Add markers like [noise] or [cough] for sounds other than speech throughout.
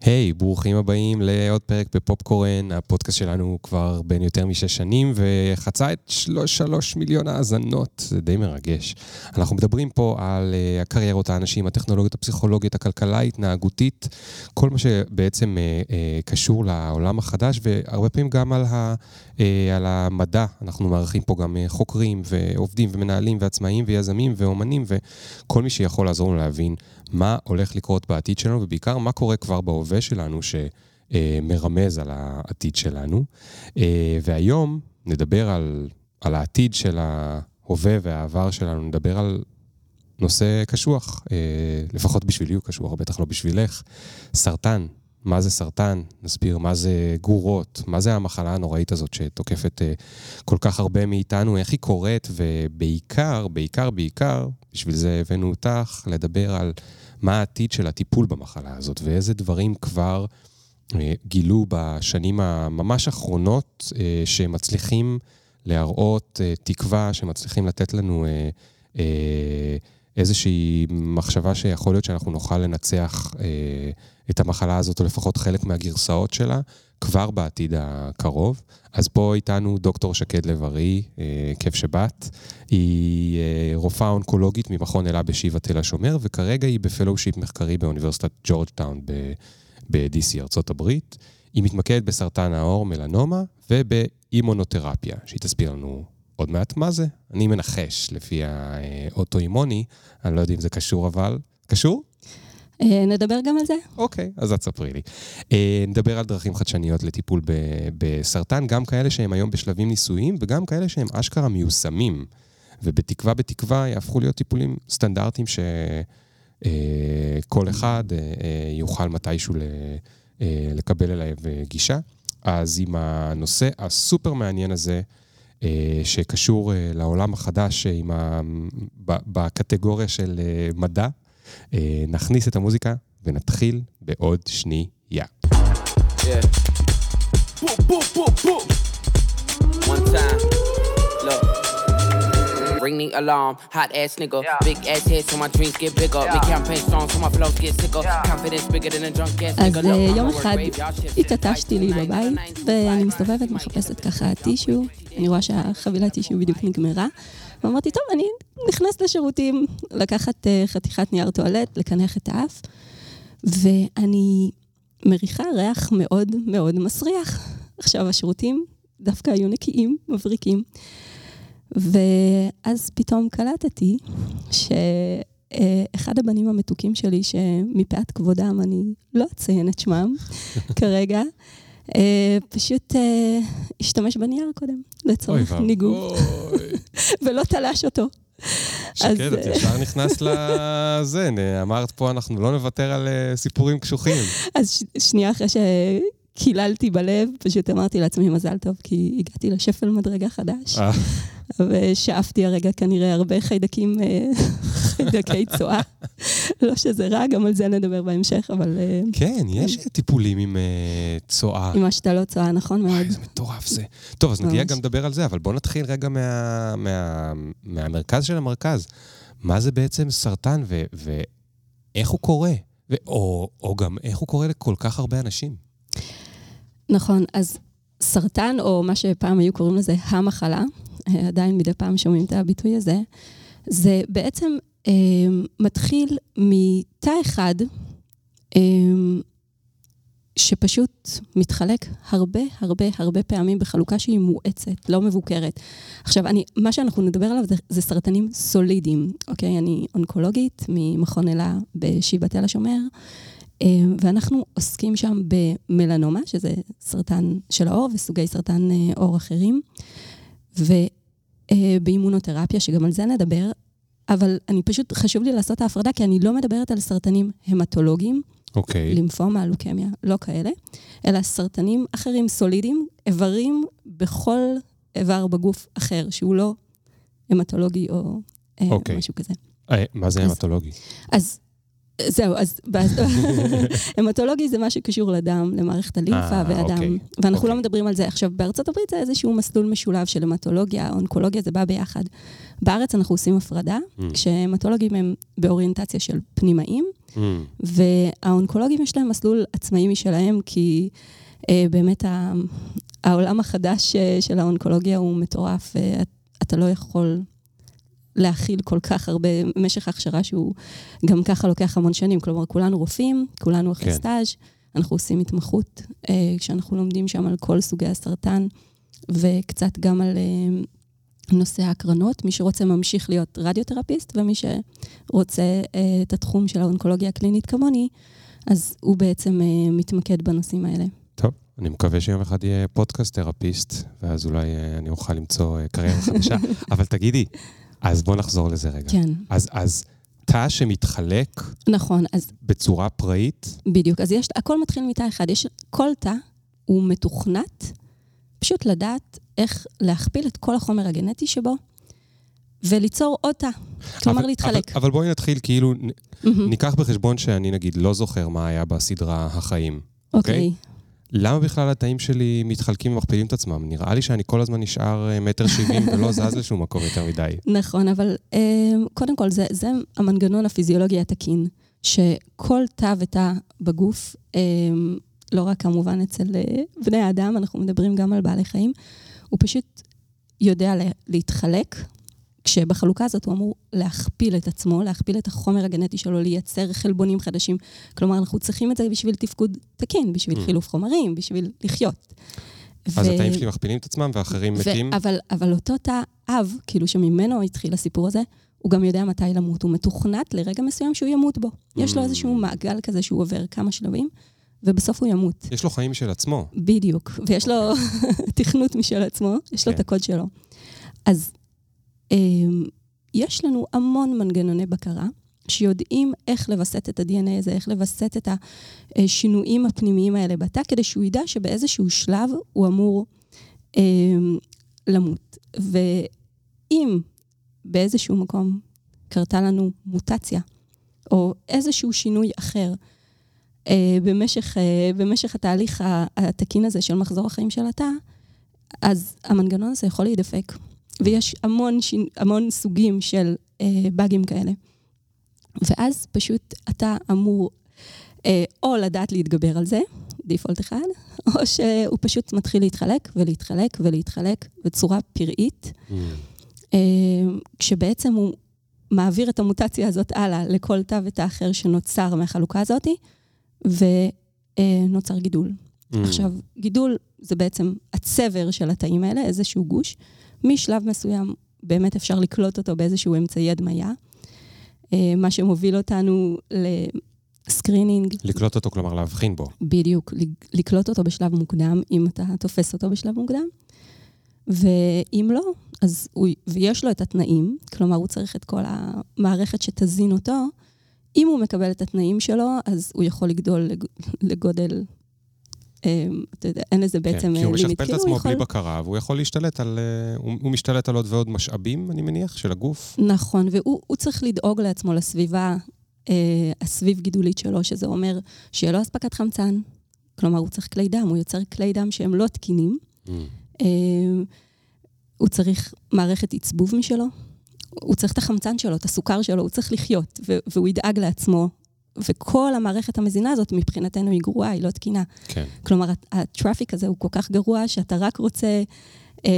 היי, hey, ברוכים הבאים לעוד פרק בפופקורן. הפודקאסט שלנו כבר בין יותר משש שנים וחצה את שלוש, שלוש מיליון האזנות, זה די מרגש. אנחנו מדברים פה על uh, הקריירות, האנשים, הטכנולוגיות, הפסיכולוגיות, הכלכלה ההתנהגותית, כל מה שבעצם uh, uh, קשור לעולם החדש, והרבה פעמים גם על, ה, uh, על המדע. אנחנו מארחים פה גם uh, חוקרים ועובדים ומנהלים ועצמאים ויזמים ואומנים וכל מי שיכול לעזור לנו להבין. מה הולך לקרות בעתיד שלנו, ובעיקר מה קורה כבר בהווה שלנו שמרמז על העתיד שלנו. אה, והיום נדבר על, על העתיד של ההווה והעבר שלנו, נדבר על נושא קשוח, אה, לפחות בשבילי הוא קשוח, בטח לא בשבילך, סרטן. מה זה סרטן, נסביר מה זה גורות, מה זה המחלה הנוראית הזאת שתוקפת uh, כל כך הרבה מאיתנו, איך היא קורית, ובעיקר, בעיקר, בעיקר, בשביל זה הבאנו אותך לדבר על מה העתיד של הטיפול במחלה הזאת, ואיזה דברים כבר uh, גילו בשנים הממש אחרונות uh, שמצליחים להראות תקווה, שמצליחים לתת לנו איזושהי מחשבה שיכול להיות שאנחנו נוכל לנצח uh, את המחלה הזאת, או לפחות חלק מהגרסאות שלה, כבר בעתיד הקרוב. אז פה איתנו דוקטור שקד לב-ארי, אה, כיף שבאת. היא אה, רופאה אונקולוגית ממכון אלה בשיבא תל השומר, וכרגע היא ב fellowship מחקרי באוניברסיטת ג'ורג'טאון ב-DC, ארצות הברית. היא מתמקדת בסרטן העור, מלנומה, ובאימונותרפיה, שהיא תסביר לנו עוד מעט מה זה. אני מנחש לפי האוטואימוני, אני לא יודע אם זה קשור אבל. קשור? אה, נדבר גם על זה. אוקיי, אז את ספרי לי. אה, נדבר על דרכים חדשניות לטיפול בסרטן, גם כאלה שהם היום בשלבים ניסויים, וגם כאלה שהם אשכרה מיושמים. ובתקווה, בתקווה, יהפכו להיות טיפולים סטנדרטיים שכל אה, אחד יוכל מתישהו לקבל אליהם גישה. אז עם הנושא הסופר מעניין הזה, שקשור לעולם החדש, עם ה... בקטגוריה של מדע, נכניס את המוזיקה ונתחיל בעוד שנייה. Yeah. One time, look. Ring the alarm, hot ass nigga. Yeah. Big ass head so my dreams get bigger. Yeah. Big campaign strong so my flows get sicker. Yeah. Confidence bigger than a drunk ass nigga. אז יום אחד התעטשתי לי בבית, ואני מסתובבת, מחפשת ככה טישו. אני רואה שהחבילת טישו בדיוק נגמרה. ואמרתי, טוב, אני נכנסת לשירותים, לקחת uh, חתיכת נייר טואלט, לקנח את האף, ואני מריחה ריח מאוד מאוד מסריח. עכשיו, השירותים דווקא היו נקיים, מבריקים. ואז פתאום קלטתי שאחד הבנים המתוקים שלי, שמפאת כבודם אני לא אציין את שמם [laughs] כרגע, אה, פשוט אה, השתמש בנייר קודם, לצורך ניגוב, [laughs] ולא תלש אותו. שקד, את ישר [laughs] נכנסת לזה, אמרת פה, אנחנו לא נוותר על אה, סיפורים קשוחים. אז שנייה אחרי שקיללתי בלב, פשוט אמרתי לעצמי מזל טוב, כי הגעתי לשפל מדרגה חדש. ושאפתי הרגע כנראה הרבה חיידקים, אה, [laughs] חיידקי צואה. לא שזה רע, גם על זה נדבר בהמשך, אבל... אה, כן, יש טיפולים עם אה, צואה. עם השתלות צואה, נכון מאוד. וואי, איזה מטורף זה. טוב, אז נגיע גם לדבר על זה, אבל בואו נתחיל רגע מהמרכז של המרכז. מה זה בעצם סרטן ואיך הוא קורה? או גם איך הוא קורה לכל כך הרבה אנשים? נכון, אז סרטן, או מה שפעם היו קוראים לזה המחלה, עדיין מדי פעם שומעים את הביטוי הזה, זה בעצם אה, מתחיל מתא אחד, אה, שפשוט מתחלק הרבה הרבה הרבה פעמים בחלוקה שהיא מואצת, לא מבוקרת. עכשיו, אני, מה שאנחנו נדבר עליו זה, זה סרטנים סולידיים, אוקיי? אני אונקולוגית ממכון אלה בשיבא תל השומר, אה, ואנחנו עוסקים שם במלנומה, שזה סרטן של העור וסוגי סרטן אה, עור אחרים. ובאימונותרפיה, שגם על זה נדבר, אבל אני פשוט, חשוב לי לעשות את ההפרדה, כי אני לא מדברת על סרטנים המטולוגיים, אוקיי. Okay. לימפומה, לוקמיה, לא כאלה, אלא סרטנים אחרים סולידיים, איברים בכל איבר בגוף אחר, שהוא לא המטולוגי או okay. אוקיי. משהו כזה. מה זה המטולוגי? אז זהו, אז [laughs] המטולוגי זה מה שקשור לדם, למערכת הלימפה אה, והדם, אוקיי, ואנחנו לא אוקיי. מדברים על זה. עכשיו, בארצות הברית זה איזשהו מסלול משולב של המטולוגיה, אונקולוגיה, זה בא ביחד. בארץ אנחנו עושים הפרדה, mm. כשהמטולוגים הם באוריינטציה של פנימאים, Mm. והאונקולוגים יש להם מסלול עצמאי משלהם, כי אה, באמת העולם החדש אה, של האונקולוגיה הוא מטורף, ואתה לא יכול להכיל כל כך הרבה, משך ההכשרה שהוא גם ככה לוקח המון שנים. כלומר, כולנו רופאים, כולנו אחרי כן. סטאז', אנחנו עושים התמחות, אה, כשאנחנו לומדים שם על כל סוגי הסרטן, וקצת גם על אה, נושא ההקרנות. מי שרוצה ממשיך להיות רדיותרפיסט, ומי שרוצה אה, את התחום של האונקולוגיה הקלינית כמוני, אז הוא בעצם מתמקד בנושאים האלה. טוב, אני מקווה שיום אחד יהיה פודקאסט תרפיסט, ואז אולי אני אוכל למצוא קריירה חדשה. [laughs] אבל תגידי, אז בוא נחזור לזה רגע. כן, אז, אז תא שמתחלק נכון. אז בצורה פראית, בדיוק. אז יש, הכל מתחיל מתא אחד. יש, כל תא הוא מתוכנת, פשוט לדעת איך להכפיל את כל החומר הגנטי שבו, וליצור עוד תא. כלומר, אבל, להתחלק. אבל, אבל בואי נתחיל, כאילו, מהמם. ניקח בחשבון שאני נגיד לא זוכר מה היה בסדרה החיים. אוקיי. למה בכלל התאים שלי מתחלקים ומכפילים את עצמם? נראה לי שאני כל הזמן נשאר אה, מטר שבעים ולא [laughs] זז לשום מקום יותר מדי. נכון, אבל אה, קודם כל, זה, זה המנגנון הפיזיולוגי התקין, שכל תא ותא בגוף, אה, לא רק כמובן אצל בני האדם, אנחנו מדברים גם על בעלי חיים, הוא פשוט יודע לה- להתחלק, כשבחלוקה הזאת הוא אמור להכפיל את עצמו, להכפיל את החומר הגנטי שלו, לייצר חלבונים חדשים. כלומר, אנחנו צריכים את זה בשביל תפקוד תקין, בשביל Mm. חילוף חומרים, בשביל לחיות. אז ו- התאים שלי מכפילים את עצמם ואחרים ו- מתים. אבל, אבל אותו תא אב, כאילו שממנו התחיל הסיפור הזה, הוא גם יודע מתי למות. הוא מתוכנת לרגע מסוים שהוא ימות בו. יש לו Mm. איזשהו מעגל כזה שהוא עובר כמה שלבים, ובסוף הוא ימות. יש לו חיים משל עצמו. בדיוק. ויש לו [laughs] תכנות משל עצמו, יש לו כן. את הקוד שלו. אז יש לנו המון מנגנוני בקרה. שיודעים איך לווסת את ה-DNA הזה, איך לווסת את השינויים הפנימיים האלה בתא, כדי שהוא ידע שבאיזשהו שלב הוא אמור אמ, למות. ואם באיזשהו מקום קרתה לנו מוטציה, או איזשהו שינוי אחר, אה, במשך, אה, במשך התהליך התקין הזה של מחזור החיים של התא, אז המנגנון הזה יכול להידפק. ויש המון, המון סוגים של אה, באגים כאלה. ואז פשוט אתה אמור אה, או לדעת להתגבר על זה, דיפולט אחד, [laughs] או שהוא פשוט מתחיל להתחלק ולהתחלק ולהתחלק בצורה פראית, Mm. אה, כשבעצם הוא מעביר את המוטציה הזאת הלאה לכל תא ותא אחר שנוצר מהחלוקה הזאת, ונוצר גידול. Mm. עכשיו, גידול זה בעצם הצבר של התאים האלה, איזשהו גוש. משלב מסוים באמת אפשר לקלוט אותו באיזשהו אמצעי הדמיה, אה, מה שמוביל אותנו ל screening, לקלוט אותו, כלומר להבחין בו. בדיוק, לקלוט אותו בשלב מוקדם, אם אתה תופס אותו בשלב מוקדם, ואם לא, אז הוא, ויש לו את התנאים, כלומר, הוא צריך את כל המערכת שתזין אותו. אם הוא מקבל את התנאים שלו, אז הוא יכול לגדול לג, לגודל, אתה יודע, אין לזה בעצם כן, כי הוא limit. משכפל את עצמו יכול- בלי בקרה, והוא יכול להשתלט על... אה, הוא משתלט על עוד ועוד משאבים, אני מניח, של הגוף. נכון, והוא הוא צריך לדאוג לעצמו לסביבה אה, הסביב גידולית שלו, שזה אומר שיהיה לו אספקת חמצן. כלומר, הוא צריך כלי דם, הוא יוצר כלי דם שהם לא תקינים. Mm. אה, הוא צריך מערכת עצבוב משלו, הוא צריך את החמצן שלו, את הסוכר שלו, הוא צריך לחיות, והוא ידאג לעצמו. וכל המערכת המזינה הזאת מבחינתנו היא גרועה, היא לא תקינה. כן. כלומר, הט- הטראפיק הזה הוא כל כך גרוע, שאתה רק רוצה אה,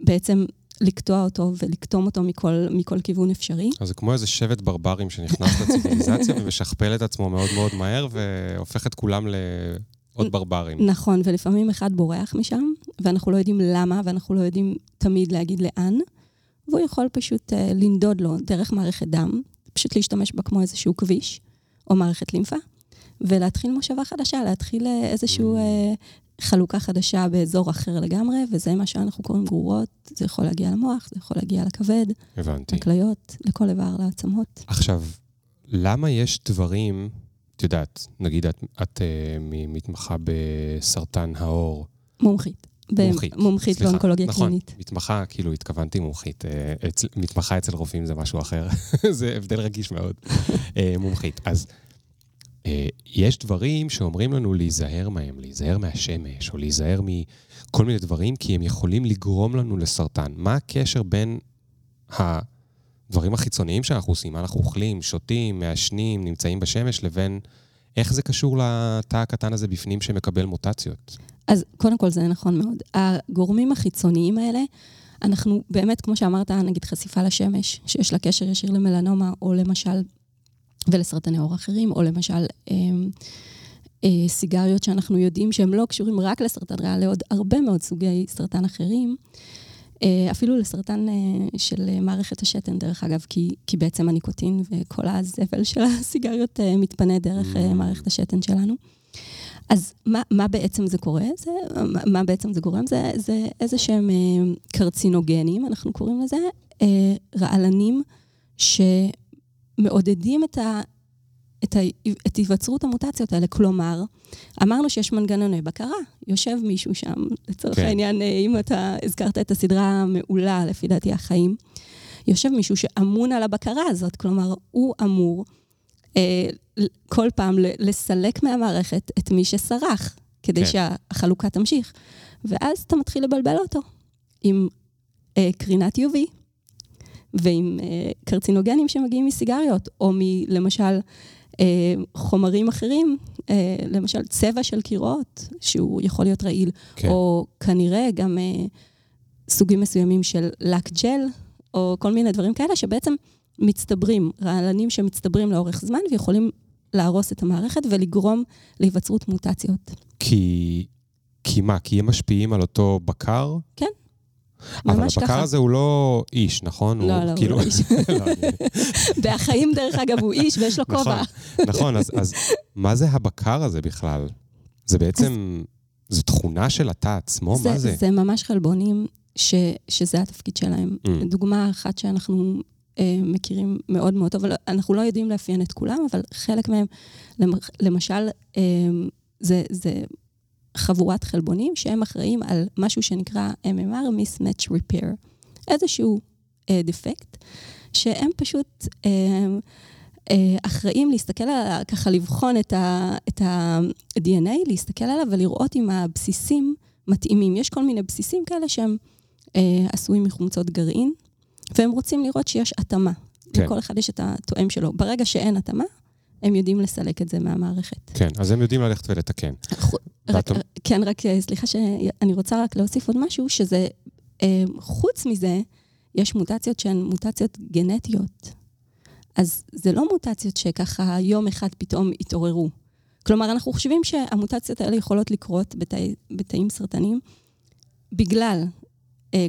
בעצם לקטוע אותו ולקטום אותו מכל, מכל כיוון אפשרי. אז זה כמו איזה שבט ברברים שנכנס לציוויליזציה [laughs] ומשכפל את עצמו מאוד מאוד מהר והופך את כולם לעוד ברברים. נכון, ולפעמים אחד בורח משם, ואנחנו לא יודעים למה, ואנחנו לא יודעים תמיד להגיד לאן, והוא יכול פשוט אה, לנדוד לו דרך מערכת דם, פשוט להשתמש בה כמו איזשהו כביש, או מערכת לימפה, ולהתחיל מושבה חדשה, להתחיל אה, איזושהי אה, חלוקה חדשה באזור אחר לגמרי, וזה מה שאנחנו קוראים גרורות. זה יכול להגיע למוח, זה יכול להגיע לכבד, הבנתי. לכליות, לכל איבר, לעצמות. עכשיו, למה יש דברים, את יודעת, נגיד את, את uh, מתמחה בסרטן העור. מומחית. מומחית, מומחית סליחה. באונקולוגיה נכון, קלינית. מתמחה, כאילו התכוונתי מומחית. אה, אצל, מתמחה אצל רופאים זה משהו אחר. [laughs] זה הבדל רגיש מאוד. אה, מומחית. אז אה, יש דברים שאומרים לנו להיזהר מהם, להיזהר מהשמש, או להיזהר מכל מיני דברים, כי הם יכולים לגרום לנו לסרטן. מה הקשר בין הדברים החיצוניים שאנחנו עושים, מה אנחנו אוכלים, שותים, מעשנים, נמצאים בשמש, לבין איך זה קשור לתא הקטן הזה בפנים שמקבל מוטציות. אז קודם כל זה נכון מאוד. הגורמים החיצוניים האלה, אנחנו באמת, כמו שאמרת, נגיד חשיפה לשמש, שיש לה קשר ישיר למלנומה, או למשל, ולסרטני עור אחרים, או למשל אה, אה, סיגריות שאנחנו יודעים שהם לא קשורים רק לסרטן ריאה, לעוד הרבה מאוד סוגי סרטן אחרים. אה, אפילו לסרטן אה, של מערכת השתן, דרך אגב, כי, כי בעצם הניקוטין וכל הזבל של הסיגריות אה, מתפנה דרך אה, מערכת השתן שלנו. אז מה, מה בעצם זה קורה? זה, מה בעצם זה גורם? זה, זה איזה שהם אה, קרצינוגנים, אנחנו קוראים לזה, אה, רעלנים שמעודדים את, ה, את, ה, את היווצרות המוטציות האלה. כלומר, אמרנו שיש מנגנוני בקרה, יושב מישהו שם, לצורך כן. העניין, אה, אם אתה הזכרת את הסדרה המעולה, לפי דעתי, החיים, יושב מישהו שאמון על הבקרה הזאת, כלומר, הוא אמור... אה, כל פעם לסלק מהמערכת את מי שסרח, כדי כן. שהחלוקה תמשיך. ואז אתה מתחיל לבלבל אותו עם אה, קרינת UV ועם אה, קרצינוגנים שמגיעים מסיגריות, או מלמשל אה, חומרים אחרים, אה, למשל צבע של קירות, שהוא יכול להיות רעיל, כן. או כנראה גם אה, סוגים מסוימים של לק ג'ל, או כל מיני דברים כאלה, שבעצם מצטברים, רעלנים שמצטברים לאורך זמן ויכולים להרוס את המערכת ולגרום להיווצרות מוטציות. כי... כי מה? כי הם משפיעים על אותו בקר? כן. אבל הבקר ככה. הזה הוא לא איש, נכון? לא, הוא, לא, כאילו... הוא לא איש. [laughs] [laughs] בהחיים, דרך אגב, הוא איש ויש לו נכון, כובע. נכון, אז, אז מה זה הבקר הזה בכלל? זה בעצם. זו תכונה של התא עצמו? זה, מה זה? זה ממש חלבונים ש, שזה התפקיד שלהם. Mm. דוגמה אחת שאנחנו מכירים מאוד מאוד טוב, אנחנו לא יודעים לאפיין את כולם, אבל חלק מהם, למשל, אה, זה, זה חבורת חלבונים שהם אחראים על משהו שנקרא MMR, Mismatch Repair, איזשהו אה, דפקט, שהם פשוט אה, אה, אחראים להסתכל על, ככה לבחון את ה-DNA, להסתכל עליו ולראות אם הבסיסים מתאימים. יש כל מיני בסיסים כאלה שהם אה, עשויים מחומצות גרעין, והם רוצים לראות שיש התאמה. כן. לכל אחד יש את התואם שלו. ברגע שאין התאמה, הם יודעים לסלק את זה מהמערכת. כן, אז הם יודעים ללכת ולתקן. רק, כן, רק אה, סליחה שאני רוצה רק להוסיף עוד משהו, שזה, אה, חוץ מזה, יש מוטציות שהן מוטציות גנטיות. אז זה לא מוטציות שככה יום אחד פתאום התעוררו. כלומר, אנחנו חושבים שהמוטציות האלה יכולות לקרות בתאי, בתאים סרטניים בגלל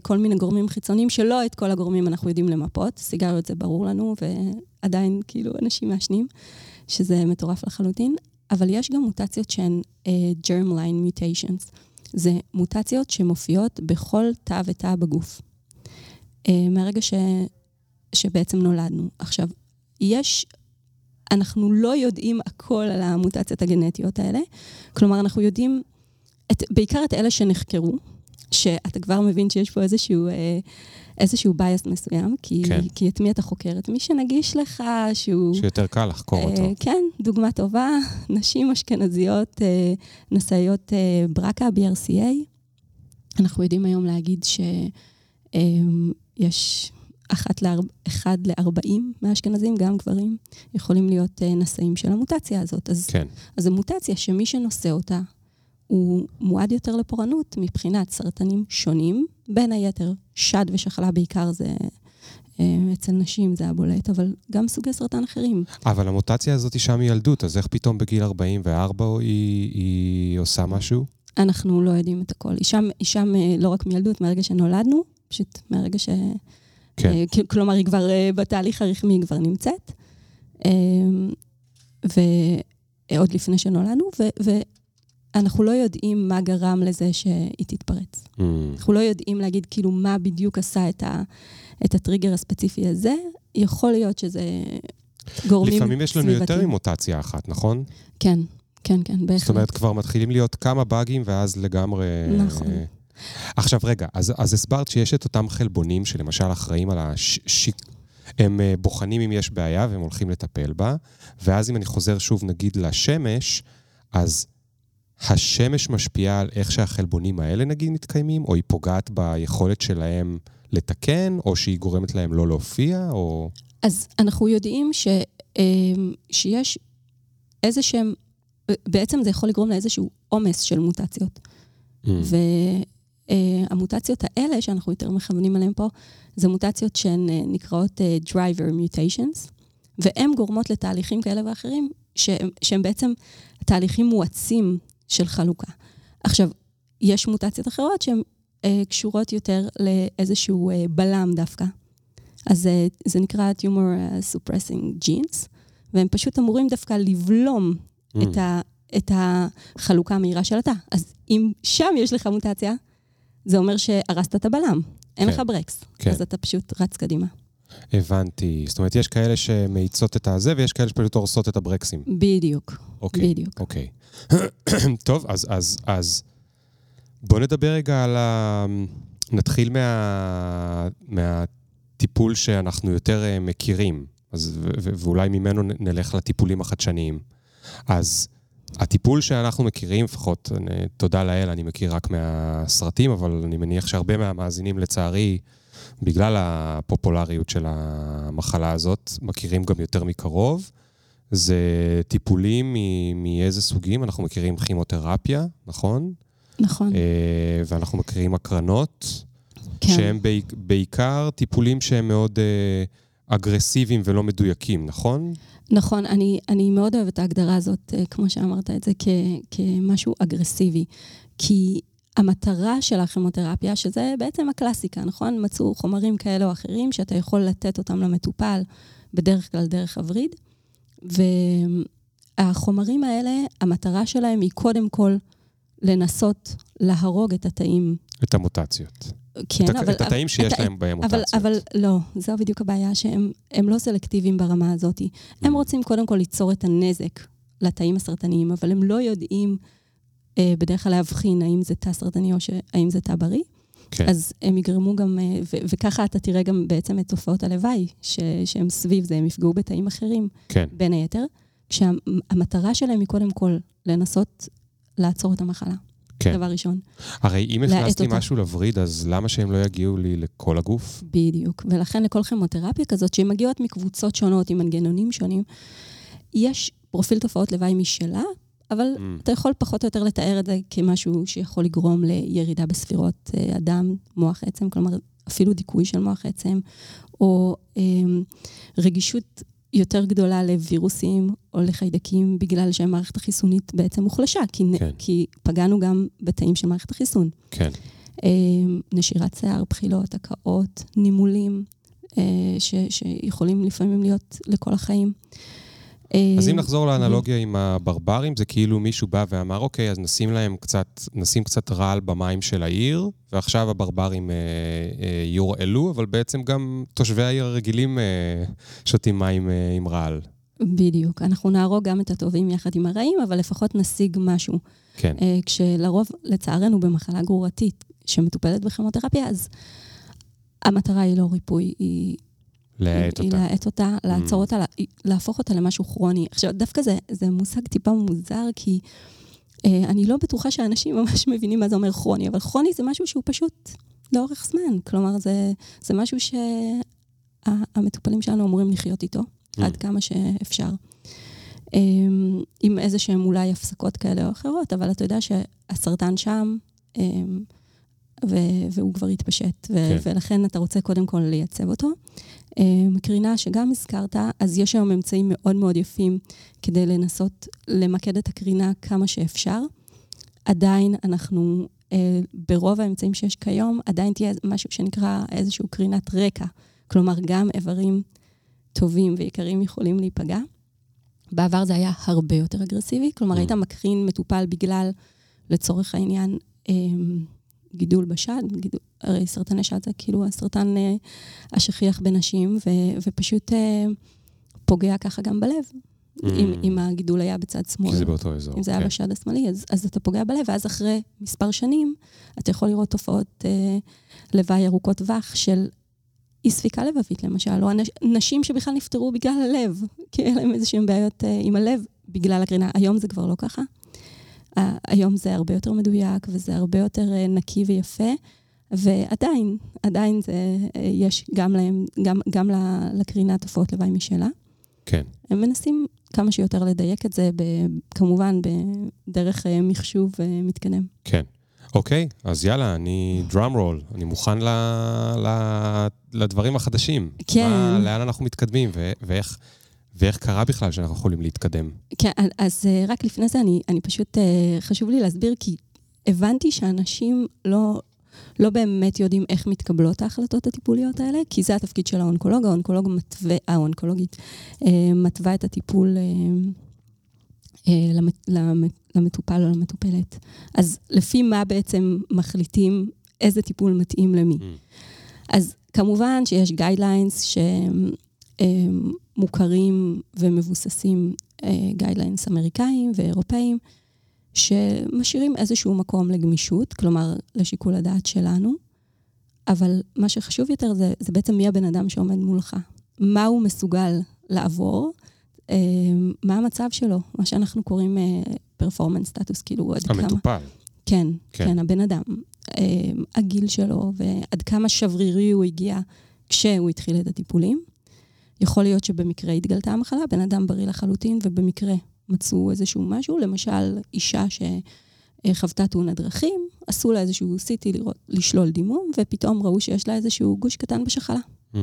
כל מיני גורמים חיצוניים, שלא את כל הגורמים אנחנו יודעים למפות. סיגריות זה ברור לנו, ועדיין כאילו אנשים מעשנים, שזה מטורף לחלוטין. אבל יש גם מוטציות שהן uh, germline mutations. זה מוטציות שמופיעות בכל תא ותא בגוף. Uh, מהרגע ש, שבעצם נולדנו. עכשיו, יש, אנחנו לא יודעים הכל על המוטציות הגנטיות האלה. כלומר, אנחנו יודעים את, בעיקר את אלה שנחקרו, שאתה כבר מבין שיש פה איזשהו, אה, איזשהו בייס מסוים, כי, כן. כי את מי אתה חוקר? את מי שנגיש לך, שהוא... שיותר קל לחקור אותו. אה, כן, דוגמה טובה, נשים אשכנזיות, אה, נשאיות אה, ברקה, BRCA. אנחנו יודעים היום להגיד שיש אה, אחת לארבע, אחד לארבעים מהאשכנזים, גם גברים, יכולים להיות אה, נשאים של המוטציה הזאת. אז, כן. אז זו מוטציה שמי שנושא אותה, הוא מועד יותר לפורענות מבחינת סרטנים שונים, בין היתר שד ושחלה בעיקר זה... אה, אצל נשים זה הבולט, אבל גם סוגי סרטן אחרים. אבל המוטציה הזאת היא שם מילדות, אז איך פתאום בגיל 44 היא, היא עושה משהו? אנחנו לא יודעים את הכל. היא שם, היא שם אה, לא רק מילדות, מהרגע שנולדנו, פשוט מהרגע ש... כן. אה, כלומר, היא כבר בתהליך הרחמי, היא כבר נמצאת. ועוד לפני שנולדנו, ו- אנחנו לא יודעים מה גרם לזה שהיא תתפרץ. Mm. אנחנו לא יודעים להגיד כאילו מה בדיוק עשה את, ה, את הטריגר הספציפי הזה. יכול להיות שזה גורמים לפעמים יש לנו סביבתי. יותר ממוטציה אחת, נכון? כן, כן, כן, בהחלט. זאת אומרת, כבר מתחילים להיות כמה באגים ואז לגמרי... נכון. עכשיו רגע, אז, אז הסברת שיש את אותם חלבונים שלמשל אחראים על הש... הם אה, בוחנים אם יש בעיה והם הולכים לטפל בה, ואז אם אני חוזר שוב נגיד לשמש, אז השמש משפיעה על איך שהחלבונים האלה נגיד מתקיימים, או היא פוגעת ביכולת שלהם לתקן, או שהיא גורמת להם לא להופיע, או... אז אנחנו יודעים ש, אמ, שיש איזה שהם, בעצם זה יכול לגרום לאיזשהו עומס של מוטציות. Mm. והמוטציות האלה, שאנחנו יותר מכוונים עליהן פה, זה מוטציות שהן אה, נקראות אה, driver mutations, והן גורמות לתהליכים כאלה ואחרים, שהם, שהם בעצם תהליכים מואצים של חלוקה. עכשיו, יש מוטציות אחרות שהן אה, קשורות יותר לאיזשהו אה, בלם דווקא. אז אה, זה נקרא tumor אה, suppressing genes, והם פשוט אמורים דווקא לבלום Mm. את, ה, את החלוקה המהירה של התא. אז אם שם יש לך מוטציה, זה אומר שהרסת את הבלם. אין כן. לך ברקס. כן. אז אתה פשוט רץ קדימה. הבנתי. זאת אומרת, יש כאלה שמאיצות את הזה, ויש כאלה שפשוט הורסות את הברקסים. בדיוק, אוקיי. בדיוק. אוקיי. [coughs] טוב, אז, אז, אז בוא נדבר רגע על ה... נתחיל מה... מהטיפול שאנחנו יותר אה, מכירים, אז, ו- ו- ואולי ממנו נלך לטיפולים החדשניים. אז הטיפול שאנחנו מכירים, לפחות, תודה לאל, אני מכיר רק מהסרטים, אבל אני מניח שהרבה מהמאזינים, לצערי, בגלל הפופולריות של המחלה הזאת, מכירים גם יותר מקרוב. זה טיפולים מאיזה סוגים? אנחנו מכירים כימותרפיה, נכון? נכון, אה, ואנחנו מכירים הקרנות, כן. שהם בעיק- בעיקר טיפולים שהם מאוד אה, אגרסיביים ולא מדויקים, נכון? נכון, אני, אני מאוד אוהבת את ההגדרה הזאת, אה, כמו שאמרת את זה, כ, כמשהו אגרסיבי. כי המטרה של הכימותרפיה, שזה בעצם הקלאסיקה, נכון? מצאו חומרים כאלה או אחרים שאתה יכול לתת אותם למטופל, בדרך כלל דרך הווריד. והחומרים האלה, המטרה שלהם היא קודם כל לנסות להרוג את התאים. את המוטציות. כן, את, אבל... את התאים שיש את- להם בהם אבל, מוטציות. אבל לא, זו בדיוק הבעיה, שהם הם לא סלקטיביים ברמה הזאת. הם Mm. רוצים קודם כל ליצור את הנזק לתאים הסרטניים, אבל הם לא יודעים אה, בדרך כלל להבחין האם זה תא סרטני או ש- האם זה תא בריא. כן. אז הם יגרמו גם, אה, ו- וככה אתה תראה גם בעצם את תופעות הלוואי, ש- שהם סביב זה, הם יפגעו בתאים אחרים, כן, בין היתר, כשהמטרה שלהם היא קודם כל לנסות לעצור את המחלה. כן. דבר ראשון. הרי אם הכנסתי. משהו לווריד, אז למה שהם לא יגיעו לי לכל הגוף? בדיוק. ולכן לכל כימותרפיה כזאת, שהן מגיעות מקבוצות שונות, עם מנגנונים שונים, יש פרופיל תופעות לוואי משלה, אבל Mm. אתה יכול פחות או יותר לתאר את זה כמשהו שיכול לגרום לירידה בספירות אה, הדם, מוח עצם, כלומר, אפילו דיכוי של מוח עצם, או אה, רגישות יותר גדולה לווירוסים או לחיידקים, בגלל שהמערכת החיסונית בעצם מוחלשה, כי, כן. כי פגענו גם בתאים של מערכת החיסון. כן. אה, נשירת שיער, בחילות, הקאות, נימולים, אה, ש, שיכולים לפעמים להיות לכל החיים. אז אה, אם נחזור לאנלוגיה עם הברברים, זה כאילו מישהו בא ואמר, אוקיי, אז נשים להם קצת, נשים קצת רעל במים של העיר, ועכשיו הברברים אה, אה, יורעלו, אבל בעצם גם תושבי העיר הרגילים אה, שותים מים אה, עם רעל. בדיוק. אנחנו נהרוג גם את הטובים יחד עם הרעים, אבל לפחות נשיג משהו. כן, אה, כשלרוב, לצערנו, במחלה גרורתית שמטופלת בכימותרפיה, אז המטרה היא לא ריפוי, היא להאט אותה. להאט אותה, לעצור Mm. אותה, לה- להפוך אותה למשהו כרוני. עכשיו, דווקא זה, זה מושג טיפה מוזר, כי אה, אני לא בטוחה שאנשים [laughs] ממש מבינים מה זה אומר כרוני, אבל כרוני זה משהו שהוא פשוט לאורך זמן. כלומר, זה, זה משהו שהמטופלים שלנו אמורים לחיות איתו, Mm. עד כמה שאפשר. אה, עם איזה שהם אולי הפסקות כאלה או אחרות, אבל אתה יודע שהסרטן שם, אה, ו- והוא כבר התפשט, ו- כן. ולכן אתה רוצה קודם כל לייצב אותו. אה, קרינה שגם הזכרת, אז יש היום אמצעים מאוד מאוד יפים כדי לנסות למקד את הקרינה כמה שאפשר. עדיין אנחנו, אה, ברוב האמצעים שיש כיום, עדיין תהיה משהו שנקרא איזושהי קרינת רקע. כלומר, גם איברים טובים ויקרים יכולים להיפגע. בעבר זה היה הרבה יותר אגרסיבי, כלומר, Mm. היית מקרין מטופל בגלל, לצורך העניין, אה, גידול בשד, גידול, הרי סרטני שד זה כאילו הסרטן אה, השכיח בנשים, ו, ופשוט אה, פוגע ככה גם בלב, Mm. אם, אם הגידול היה בצד שמאל. כי זה באותו אזור. אם זה היה כן. בשד השמאלי, אז, אז אתה פוגע בלב, ואז אחרי מספר שנים, אתה יכול לראות תופעות אה, לוואי ארוכות טווח של אי ספיקה לבבית, למשל, או אנש, נשים שבכלל נפטרו בגלל הלב, כי היה להם איזשהן בעיות אה, עם הלב בגלל הקרינה. היום זה כבר לא ככה. אה, היום זה הרבה יותר מדויק, וזה הרבה יותר אה, נקי ויפה. ועדיין, עדיין זה, יש גם להם, גם, גם לקרינה תופעות לוואי משלה. כן. הם מנסים כמה שיותר לדייק את זה, ב, כמובן בדרך אה, מחשוב אה, מתקדם. כן. אוקיי, אז יאללה, אני דראם רול, אני מוכן ל, ל, לדברים החדשים. כן. מה, לאן אנחנו מתקדמים ו, ואיך, ואיך קרה בכלל שאנחנו יכולים להתקדם. כן, אז אה, רק לפני זה אני, אני פשוט, חשוב לי להסביר, כי הבנתי שאנשים לא, לא באמת יודעים איך מתקבלות ההחלטות הטיפוליות האלה, כי זה התפקיד של האונקולוג, האונקולוג מתווה, האונקולוגית, אה, מתווה את הטיפול אה, אה, למטופל או למטופלת. אז לפי מה בעצם מחליטים איזה טיפול מתאים למי. Mm. אז כמובן שיש guidelines שמוכרים ומבוססים, guidelines אמריקאים ואירופאים, שמשאירים איזשהו מקום לגמישות, כלומר, לשיקול הדעת שלנו, אבל מה שחשוב יותר זה, זה בעצם מי הבן אדם שעומד מולך. מה הוא מסוגל לעבור, אה, מה המצב שלו, מה שאנחנו קוראים פרפורמנס uh, סטטוס, כאילו עד המטופל. כמה... המטופל. כן, כן, כן, הבן אדם. הגיל שלו ועד כמה שברירי הוא הגיע כשהוא התחיל את הטיפולים. יכול להיות שבמקרה התגלתה המחלה, בן אדם בריא לחלוטין, ובמקרה מצאו איזשהו משהו, למשל, אישה שחוותה תאונת דרכים, עשו לה איזשהו CT לראות, לשלול דימום, ופתאום ראו שיש לה איזשהו גוש קטן בשחלה. Mm.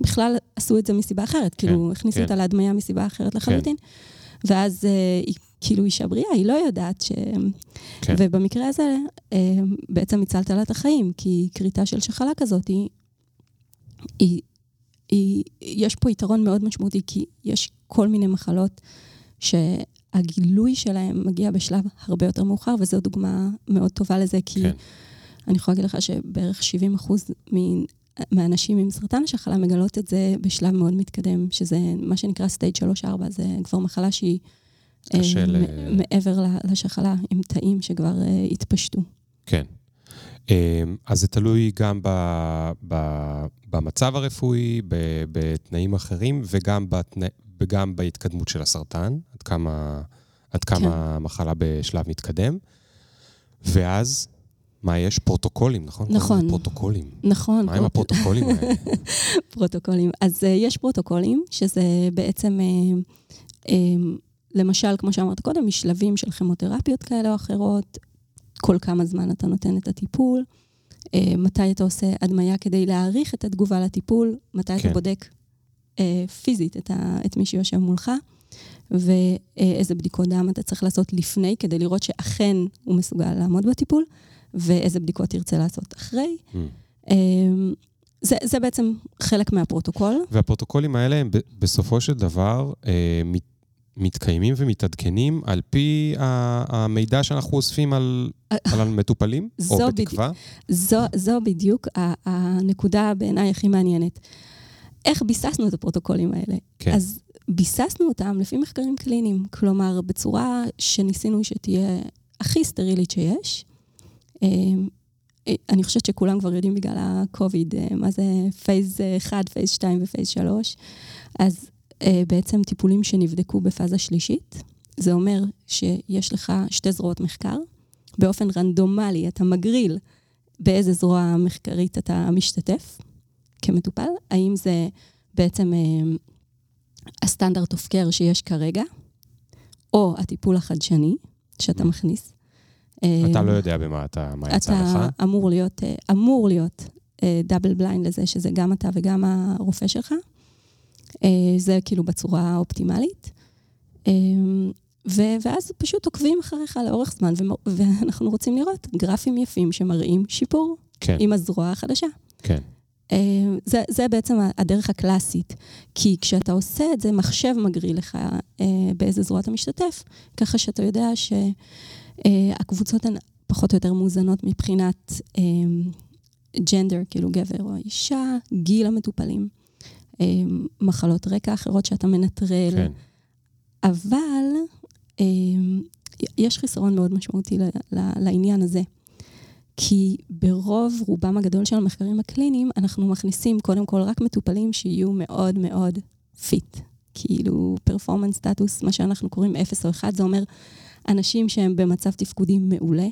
בכלל עשו את זה מסיבה אחרת, כן, כאילו, הכניסו כן. אותה להדמיה מסיבה אחרת לחלוטין. כן. ואז אה, היא כאילו אישה בריאה, היא לא יודעת ש... כן. ובמקרה הזה, אה, בעצם הצלת לה את החיים, כי כריתה של שחלה כזאת, היא, היא, היא, יש פה יתרון מאוד משמעותי, כי יש כל מיני מחלות שהגילוי שלהם מגיע בשלב הרבה יותר מאוחר, וזו דוגמה מאוד טובה לזה, כי כן. אני יכולה להגיד לך שבערך 70 אחוז מהאנשים עם סרטן השחלה מגלות את זה בשלב מאוד מתקדם, שזה מה שנקרא stage 3-4, זה כבר מחלה שהיא אה, של... מעבר לשחלה, עם תאים שכבר אה, התפשטו. כן. אה, אז זה תלוי גם ב, ב, במצב הרפואי, בתנאים אחרים, וגם בתנא, וגם בהתקדמות של הסרטן, עד כמה, עד כמה כן. המחלה בשלב מתקדם. ואז, מה יש? פרוטוקולים, נכון? נכון. פרוטוקולים. נכון. מה עם הפרוטוקולים האלה? [laughs] פרוטוקולים. אז uh, יש פרוטוקולים, שזה בעצם, uh, uh, למשל, כמו שאמרת קודם, משלבים של כימותרפיות כאלה או אחרות, כל כמה זמן אתה נותן את הטיפול, uh, מתי אתה עושה הדמיה כדי להעריך את התגובה לטיפול, מתי כן. אתה בודק אה, פיזית את, ה, את מי שיושב מולך, ואיזה בדיקות דם אתה צריך לעשות לפני, כדי לראות שאכן הוא מסוגל לעמוד בטיפול, ואיזה בדיקות תרצה לעשות אחרי. Mm. אה, זה, זה בעצם חלק מהפרוטוקול. והפרוטוקולים האלה הם בסופו של דבר אה, מתקיימים ומתעדכנים על פי המידע שאנחנו אוספים על, אה, על המטופלים, או בתקווה? זו, זו בדיוק הנקודה בעיניי הכי מעניינת. איך ביססנו את הפרוטוקולים האלה. כן. אז ביססנו אותם לפי מחקרים קליניים, כלומר, בצורה שניסינו שתהיה הכי סטרילית שיש. אמ, אני חושבת שכולם כבר יודעים בגלל ה-COVID, אה, מה זה phase 1, phase 2 ו phase 3. אז אה, בעצם טיפולים שנבדקו בפאזה שלישית, זה אומר שיש לך שתי זרועות מחקר, באופן רנדומלי אתה מגריל באיזה זרוע מחקרית אתה משתתף, כמטופל, האם זה בעצם אה, הסטנדרט אוף קר שיש כרגע, או הטיפול החדשני שאתה mm. מכניס. אתה לא יודע במה אתה, מה יצא לך. אתה אמור להיות, אה, אמור להיות דאבל בליינד לזה, שזה גם אתה וגם הרופא שלך. זה כאילו בצורה האופטימלית. ו- ואז פשוט עוקבים אחריך לאורך זמן, ו- ואנחנו רוצים לראות גרפים יפים שמראים שיפור כן. עם הזרוע החדשה. כן. אה, זה, זה בעצם הדרך הקלאסית. כי כשאתה עושה את זה, מחשב מגריל לך אה, באיזה זרוע אתה משתתף, ככה שאתה יודע שהקבוצות הן פחות או יותר מאוזנות מבחינת gender, אה, כאילו גבר או אישה, גיל המטופלים, מחלות רקע אחרות שאתה מנטרל. כן. אבל יש חיסרון מאוד משמעותי לעניין הזה. כי ברוב רובם הגדול של המחקרים הקליניים, אנחנו מכניסים קודם כל רק מטופלים שיהיו מאוד מאוד fit. כאילו, performance status, מה שאנחנו קוראים 0 או 1, זה אומר אנשים שהם במצב תפקודי מעולה.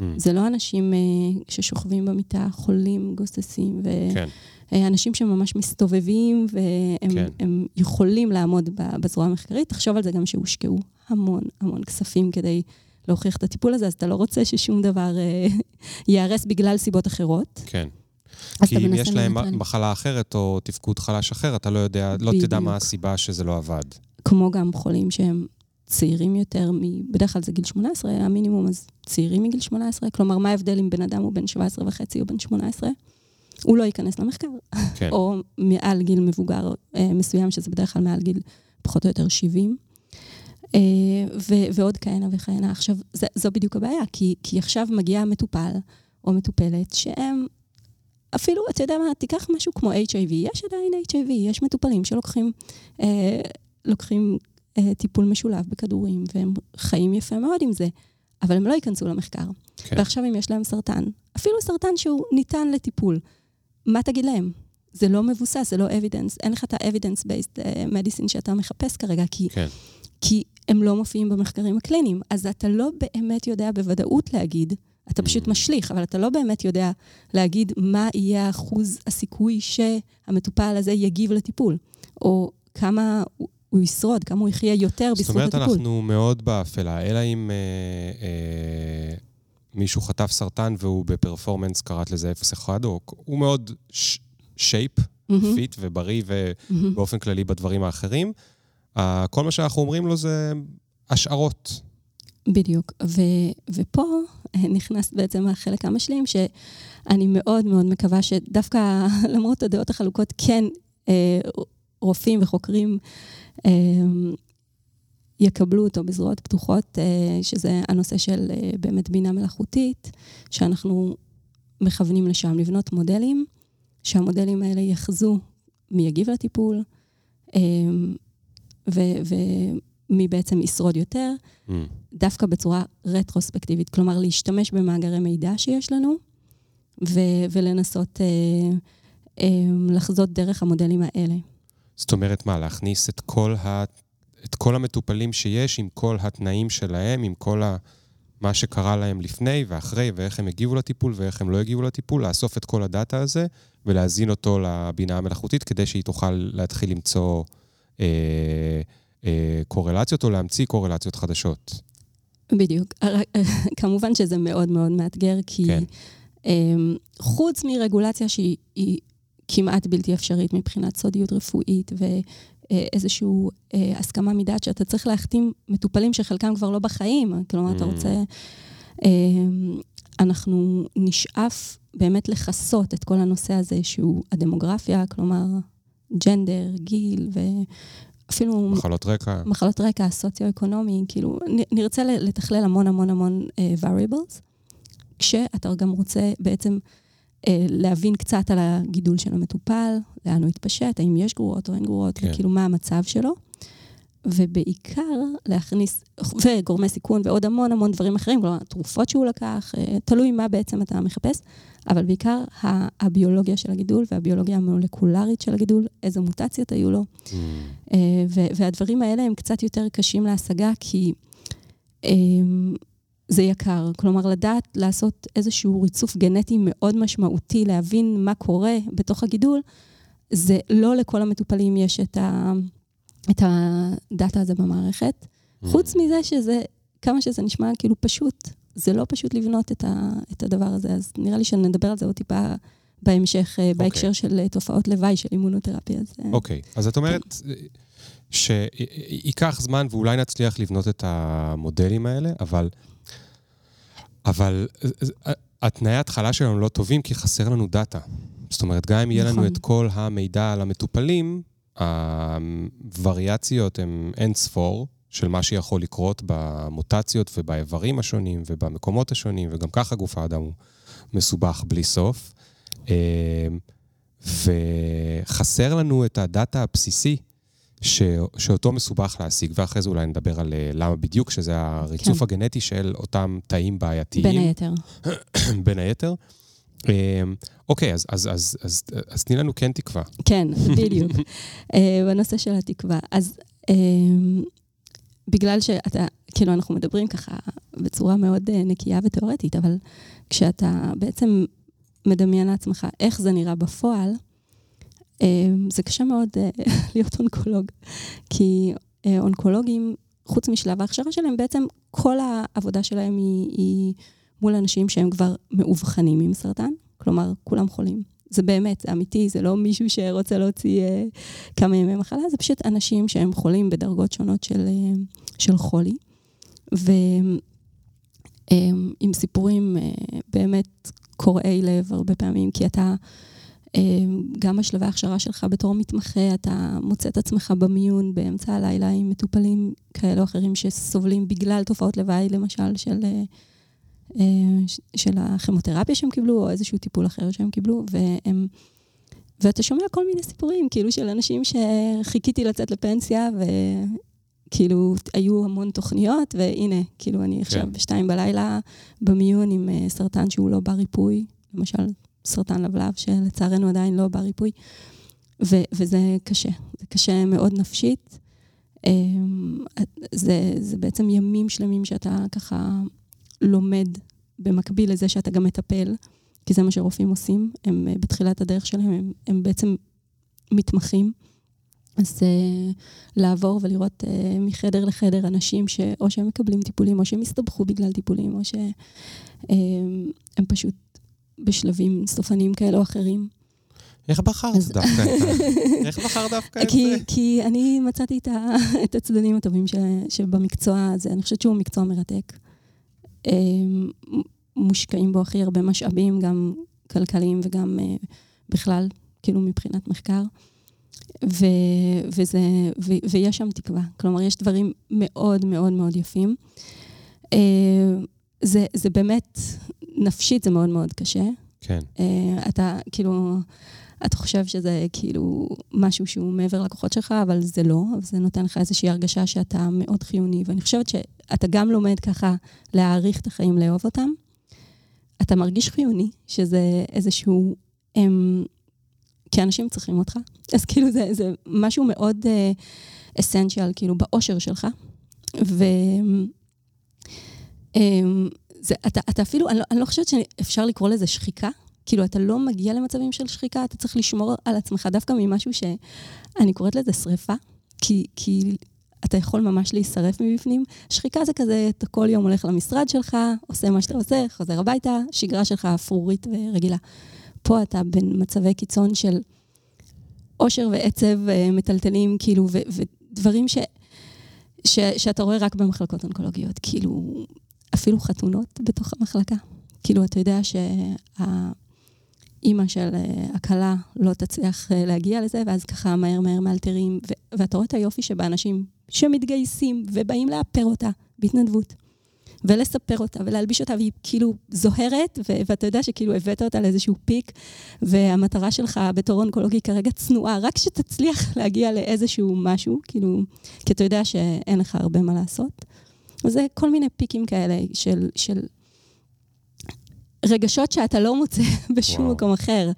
Mm. זה לא אנשים uh, ששוכבים במיטה, חולים, גוססים, כן, ואנשים שממש מסתובבים, והם כן. יכולים לעמוד בזרוע המחקרית. תחשוב על זה גם שהושקעו המון המון כספים כדי להוכיח את הטיפול הזה, אז אתה לא רוצה ששום דבר uh, [laughs] ייהרס בגלל סיבות אחרות. כן. כי אם יש להם לנטרל. מחלה אחרת או תפקוד חלש אחר, אתה לא יודע, לא תדע. מה הסיבה שזה לא עבד. כמו גם חולים שהם צעירים יותר, מ... בדרך כלל זה גיל 18, המינימום, אז צעירים מגיל 18. כלומר, מה ההבדל אם בן אדם הוא בן 17 וחצי או בן 18? הוא לא ייכנס למחקר. כן. [laughs] או מעל גיל מבוגר אה, מסוים, שזה בדרך כלל מעל גיל פחות או יותר 70. אה, ו- ועוד כהנה וכהנה. עכשיו, זה, זו בדיוק הבעיה, כי, כי עכשיו מגיע מטופל או מטופלת שהם, אפילו, אתה יודע מה, תיקח משהו כמו HIV, יש עדיין HIV, יש מטופלים שלוקחים אה, לוקחים טיפול משולב בכדורים, והם חיים יפה מאוד עם זה, אבל הם לא ייכנסו למחקר. כן. ועכשיו אם יש להם סרטן, אפילו סרטן שהוא ניתן לטיפול, מה תגיד להם? זה לא מבוסס, זה לא evidence, אין לך את ה-evidence-based אה, medicine שאתה מחפש כרגע, כי, כן. כי הם לא מופיעים במחקרים הקליניים. אז אתה לא באמת יודע בוודאות להגיד, אתה פשוט Mm. משליך, אבל אתה לא באמת יודע להגיד מה יהיה אחוז הסיכוי שהמטופל הזה יגיב לטיפול, או כמה הוא- ישרוד, כמה הוא יחיה יותר זאת בזכות אומרת, הטיפול. אנחנו מאוד באפלה, אלא אם אה, אה, מישהו חטף סרטן והוא ב performance, קראת לזה 0-1, או הוא מאוד shape, מהמם, fit ובריא. ובאופן כללי בדברים האחרים. אה, כל מה שאנחנו אומרים לו זה השערות. בדיוק. ו, ופה אה, נכנס בעצם החלק המשלים, שאני מאוד מאוד מקווה שדווקא [laughs] למרות הדעות החלוקות, כן אה, רופאים וחוקרים יקבלו אותו בזרועות פתוחות, אה, שזה הנושא של אה, באמת בינה מלאכותית, שאנחנו מכוונים לשם, לבנות מודלים, שהמודלים האלה יחזו מי יגיב לטיפול, ו- ומי בעצם ישרוד יותר. Mm. דווקא בצורה רטרוספקטיבית, כלומר להשתמש במאגרי מידע שיש לנו ולנסות אה, אה, לחזות דרך המודלים האלה. זאת אומרת, מה, להכניס את כל, ה... את כל המטופלים שיש עם כל התנאים שלהם, עם כל ה... מה שקרה להם לפני ואחרי, ואיך הם הגיבו לטיפול ואיך הם לא הגיבו לטיפול, לאסוף את כל הדאטה הזה ולהזין אותו לבינה המלאכותית כדי שהיא תוכל להתחיל למצוא אה, אה, קורלציות או להמציא קורלציות חדשות. בדיוק. [laughs] כמובן שזה מאוד מאוד מאתגר, כי כן. אה, חוץ מרגולציה שהיא היא כמעט בלתי אפשרית מבחינת סודיות רפואית ואיזושהי אה, הסכמה מדעת שאתה צריך להחתים מטופלים שחלקם כבר לא בחיים, כלומר, אתה Mm. רוצה... אה, אנחנו נשאף באמת לכסות את כל הנושא הזה שהוא הדמוגרפיה, כלומר, ג'נדר, גיל ואפילו מחלות רקע. מחלות רקע הסוציו-אקונומי, כאילו, נרצה לתכלל המון המון המון uh, variables, כשאתה גם רוצה בעצם להבין קצת על הגידול של המטופל, לאן הוא התפשט, האם יש גרורות או אין גרורות, כן. וכאילו מה המצב שלו. ובעיקר להכניס, וגורמי סיכון ועוד המון המון דברים אחרים, כלומר, תרופות שהוא לקח, אה, תלוי מה בעצם אתה מחפש, אבל בעיקר הביולוגיה של הגידול והביולוגיה המולקולרית של הגידול, איזה מוטציות היו לו. Mm. אה, והדברים האלה הם קצת יותר קשים להשגה, כי אה, זה יקר. כלומר, לדעת לעשות איזשהו ריצוף גנטי מאוד משמעותי, להבין מה קורה בתוך הגידול, זה לא לכל המטופלים יש את, ה- את הדאטה הזה במערכת. Mm. חוץ מזה שזה, כמה שזה נשמע כאילו פשוט, זה לא פשוט לבנות את, ה, את הדבר הזה, אז נראה לי שנדבר על זה עוד טיפה בהמשך, okay. בהקשר של אה, תופעות לוואי של אימונותרפיה. אה, אוקיי, אז את אומרת שייקח זמן ואולי נצליח לבנות את המודלים האלה, אבל, אבל התנאי ההתחלה שלנו לא טובים כי חסר לנו דאטה. זאת אומרת, גם אם יהיה לנו נכון. את כל המידע על המטופלים, הווריאציות הן אין ספור של מה שיכול לקרות במוטציות ובאיברים השונים ובמקומות השונים, וגם ככה גוף האדם הוא מסובך בלי סוף. אה, וחסר לנו את הדאטה הבסיסי ש... שאותו מסובך להשיג, ואחרי זה אולי נדבר על אה, למה בדיוק, שזה הריצוף כן. הגנטי של אותם תאים בעייתיים. בין היתר. [clears throat] בין היתר. אה, אוקיי, אז, אז, אז, אז, אז תני לנו כן תקווה. כן, [laughs] בדיוק. אה, בנושא של התקווה. אז בגלל שאתה, כאילו, אנחנו מדברים ככה בצורה מאוד נקייה ותיאורטית, אבל כשאתה בעצם מדמיין לעצמך איך זה נראה בפועל, זה קשה מאוד אה, [laughs] להיות אונקולוג. כי אונקולוגים, חוץ משלב ההכשרה שלהם, בעצם כל העבודה שלהם היא, היא מול אנשים שהם כבר מאובחנים עם סרטן, כלומר, כולם חולים. זה באמת, זה אמיתי, זה לא מישהו שרוצה להוציא אה, כמה ימי מחלה, זה פשוט אנשים שהם חולים בדרגות שונות של, אה, של חולי. ועם אה, סיפורים אה, באמת קורעי לב הרבה פעמים, כי אתה, אה, גם בשלבי ההכשרה שלך בתור מתמחה, אתה מוצא את עצמך במיון באמצע הלילה עם מטופלים כאלה או אחרים שסובלים בגלל תופעות לוואי, למשל, של... אה, אה, של הכימותרפיה שהם קיבלו, או איזשהו טיפול אחר שהם קיבלו, והם... ואתה שומע כל מיני סיפורים, כאילו, של אנשים שחיכיתי לצאת לפנסיה, וכאילו, היו המון תוכניות, והנה, כאילו, אני עכשיו כן. בשתיים בלילה במיון עם אה, סרטן שהוא לא בר ריפוי, למשל, סרטן לבלב, שלצערנו עדיין לא בר ריפוי, ו- וזה קשה, זה קשה מאוד נפשית. אה, זה, זה בעצם ימים שלמים שאתה ככה לומד במקביל לזה שאתה גם מטפל, כי זה מה שרופאים עושים, הם אה, בתחילת הדרך שלהם, הם, הם בעצם מתמחים. אז uh, לעבור ולראות uh, מחדר לחדר אנשים שאו שהם מקבלים טיפולים, או שהם הסתבכו בגלל טיפולים, או שהם uh, פשוט בשלבים סופניים כאלה או אחרים. איך בחרת אז... דווקא את [laughs] זה? איך בחרת דווקא את זה? כי אני מצאתי את, ה, [laughs] את הצדדים הטובים ש, שבמקצוע הזה, אני חושבת שהוא מקצוע מרתק. אמ, מושקעים בו הכי הרבה משאבים, גם כלכליים וגם אה, בכלל, כאילו מבחינת מחקר. ו, וזה, ו, ויש שם תקווה. כלומר, יש דברים מאוד מאוד מאוד יפים. אה, זה, זה באמת, נפשית זה מאוד מאוד קשה. כן. אה, אתה, כאילו, אתה חושב שזה כאילו משהו שהוא מעבר לכוחות שלך, אבל זה לא, זה נותן לך איזושהי הרגשה שאתה מאוד חיוני. ואני חושבת שאתה גם לומד ככה להעריך את החיים, לאהוב אותם. אתה מרגיש חיוני, שזה איזשהו... הם, כי אנשים צריכים אותך. אז כאילו זה, זה משהו מאוד אסנציאל, uh, כאילו, באושר שלך. ו... Um, זה, אתה, אתה אפילו, אני לא, אני לא חושבת שאפשר לקרוא לזה שחיקה, כאילו, אתה לא מגיע למצבים של שחיקה, אתה צריך לשמור על עצמך דווקא ממשהו שאני קוראת לזה שריפה, כי, כי אתה יכול ממש להישרף מבפנים. שחיקה זה כזה, אתה כל יום הולך למשרד שלך, עושה מה שאתה עושה, חוזר הביתה, שגרה שלך אפרורית ורגילה. פה אתה בין מצבי קיצון של עושר ועצב אה, מטלטלים, כאילו, ו- ודברים ש- ש- שאתה רואה רק במחלקות אונקולוגיות, כאילו, אפילו חתונות בתוך המחלקה. כאילו, אתה יודע שה... אימא של אה, הכלה לא תצליח אה, להגיע לזה, ואז ככה מהר מהר מאלתרים, ואתה רואה את היופי שבאנשים שמתגייסים ובאים לאפר אותה בהתנדבות, ולספר אותה ולהלביש אותה, והיא כאילו זוהרת, ואתה יודע שכאילו הבאת אותה לאיזשהו פיק, והמטרה שלך בתור אונקולוגי כרגע צנועה, רק שתצליח להגיע לאיזשהו משהו, כאילו, כי אתה יודע שאין לך הרבה מה לעשות. זה כל מיני פיקים כאלה של, של רגשות שאתה לא מוצא [laughs] בשום וואו. מקום אחר.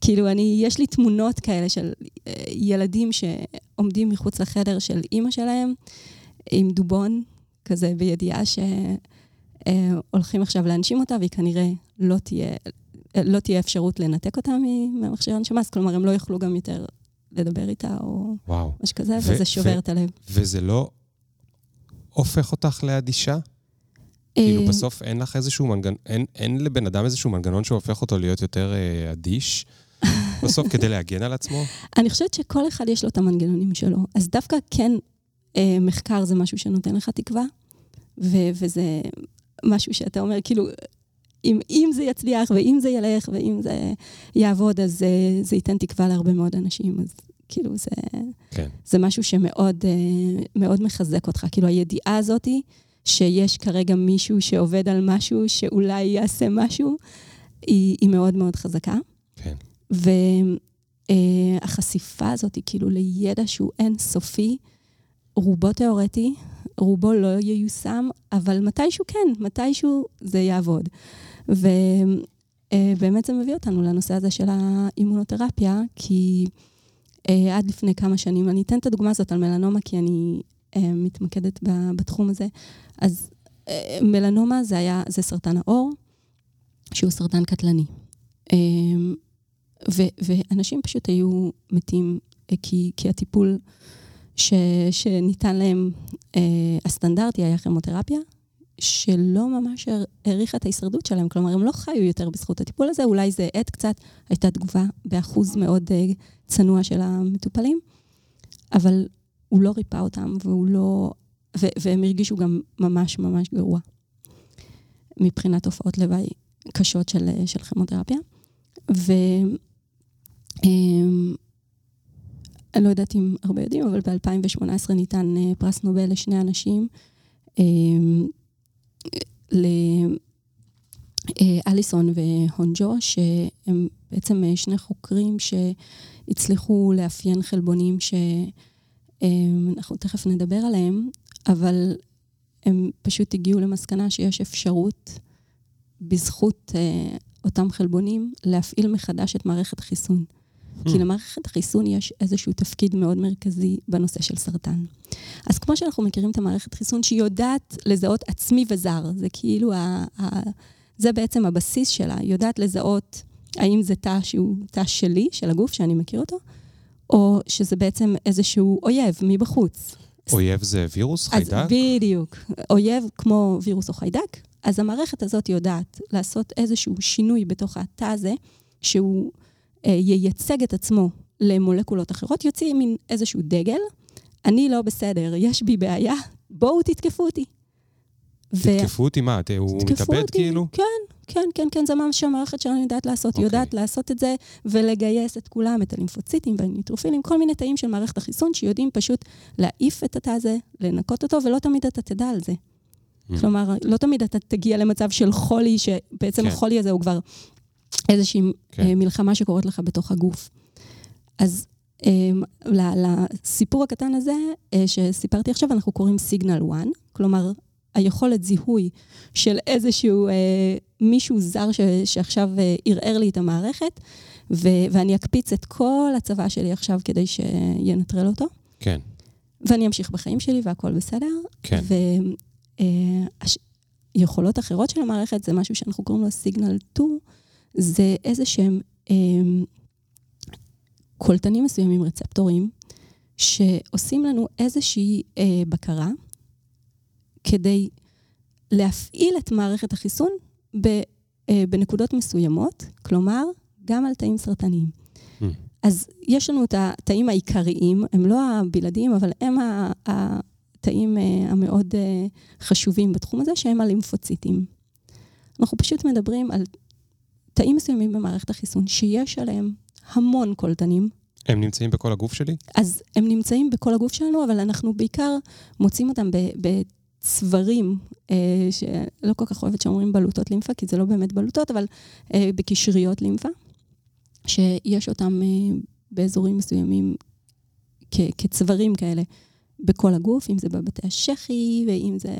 כאילו, אני, יש לי תמונות כאלה של אה, ילדים שעומדים מחוץ לחדר של אימא שלהם, עם דובון, כזה בידיעה שהולכים אה, עכשיו להנשים אותה, והיא כנראה לא תהיה, לא תהיה אפשרות לנתק אותה ממכשיר הנשמה, אז כלומר, הם לא יוכלו גם יותר לדבר איתה, או וואו. משהו כזה, ו- וזה שובר ו- את הלב. וזה לא הופך אותך לאדישה? כאילו אה, בסוף אין לך איזשהו מנגנון, אין, אין לבן אדם איזשהו מנגנון שהופך אותו להיות יותר אה, אדיש [laughs] בסוף כדי להגן על עצמו? אני חושבת שכל אחד יש לו את המנגנונים שלו. אז דווקא כן, אה, מחקר זה משהו שנותן לך תקווה, ו- וזה משהו שאתה אומר, כאילו, אם, אם זה יצליח, ואם זה ילך, ואם זה יעבוד, אז אה, זה ייתן תקווה להרבה מאוד אנשים. אז כאילו, זה, כן. זה משהו שמאוד אה, מאוד מחזק אותך. כאילו, הידיעה הזאתי, שיש כרגע מישהו שעובד על משהו, שאולי יעשה משהו, היא, היא מאוד מאוד חזקה. כן. והחשיפה uh, הזאת כאילו לידע שהוא אינסופי, רובו תיאורטי, רובו לא ייושם, אבל מתישהו כן, מתישהו זה יעבוד. ובאמת uh, זה מביא אותנו לנושא הזה של האימונותרפיה, כי עד לפני כמה שנים, אני אתן את הדוגמה הזאת על מלנומה, כי אני מתמקדת בתחום הזה. אז מלנומה זה היה, זה סרטן העור, שהוא סרטן קטלני. ו, ואנשים פשוט היו מתים כי, כי הטיפול ש, שניתן להם, הסטנדרטי היה כימותרפיה, שלא ממש העריכה את ההישרדות שלהם. כלומר, הם לא חיו יותר בזכות הטיפול הזה, אולי זה האט קצת, הייתה תגובה באחוז מאוד uh, צנוע של המטופלים, אבל הוא לא ריפא אותם, והוא לא... ו- והם הרגישו גם ממש ממש גרוע מבחינת תופעות לוואי קשות של, של כימותרפיה. ו... Um, אני לא יודעת אם הרבה יודעים, אבל ב-2018 ניתן uh, פרס נובל לשני אנשים. Um, לאליסון והונג'ו, שהם בעצם שני חוקרים שהצליחו לאפיין חלבונים שאנחנו תכף נדבר עליהם, אבל הם פשוט הגיעו למסקנה שיש אפשרות, בזכות אה, אותם חלבונים, להפעיל מחדש את מערכת החיסון. כי למערכת החיסון יש איזשהו תפקיד מאוד מרכזי בנושא של סרטן. אז כמו שאנחנו מכירים את המערכת חיסון, שהיא יודעת לזהות עצמי וזר, זה כאילו, ה, ה, זה בעצם הבסיס שלה, היא יודעת לזהות האם זה תא שהוא תא שלי, של הגוף, שאני מכיר אותו, או שזה בעצם איזשהו אויב מבחוץ. אויב זה וירוס, חיידק? אז בדיוק. אויב כמו וירוס או חיידק, אז המערכת הזאת יודעת לעשות איזשהו שינוי בתוך התא הזה, שהוא ייצג את עצמו למולקולות אחרות, יוציא מין איזשהו דגל, אני לא בסדר, יש בי בעיה, בואו תתקפו אותי. תתקפו אותי מה? הוא מתאבד כאילו? כן, כן, כן, כן, זה מה שהמערכת שלנו יודעת לעשות. היא okay. יודעת לעשות את זה ולגייס את כולם, את הלימפוציטים והניטרופילים, כל מיני תאים של מערכת החיסון שיודעים פשוט להעיף את התא הזה, לנקות אותו, ולא תמיד אתה תדע על זה. Mm. כלומר, לא תמיד אתה תגיע למצב של חולי, שבעצם כן. החולי הזה הוא כבר איזושהי כן. אה, מלחמה שקורית לך בתוך הגוף. אז um, לסיפור הקטן הזה uh, שסיפרתי עכשיו, אנחנו קוראים סיגנל 1, כלומר, היכולת זיהוי של איזשהו uh, מישהו זר ש, שעכשיו uh, ערער לי את המערכת, ו, ואני אקפיץ את כל הצבא שלי עכשיו כדי שינטרל אותו. כן. ואני אמשיך בחיים שלי והכול בסדר. כן. ויכולות uh, אחרות של המערכת זה משהו שאנחנו קוראים לו סיגנל 2, זה איזה שהם אה, קולטנים מסוימים, רצפטורים, שעושים לנו איזושהי אה, בקרה כדי להפעיל את מערכת החיסון ב, אה, בנקודות מסוימות, כלומר, גם על תאים סרטניים. Mm. אז יש לנו את התאים העיקריים, הם לא הבלעדיים, אבל הם התאים אה, המאוד אה, חשובים בתחום הזה, שהם הלימפוציטים. אנחנו פשוט מדברים על תאים מסוימים במערכת החיסון, שיש עליהם המון קולטנים. הם נמצאים בכל הגוף שלי? אז הם נמצאים בכל הגוף שלנו, אבל אנחנו בעיקר מוצאים אותם בצווארים, אה, שלא כל כך אוהבת שאומרים בלוטות לימפה, כי זה לא באמת בלוטות, אבל אה, בקשריות לימפה, שיש אותם אה, באזורים מסוימים כצווארים כאלה. בכל הגוף, אם זה בבתי השחי, ואם זה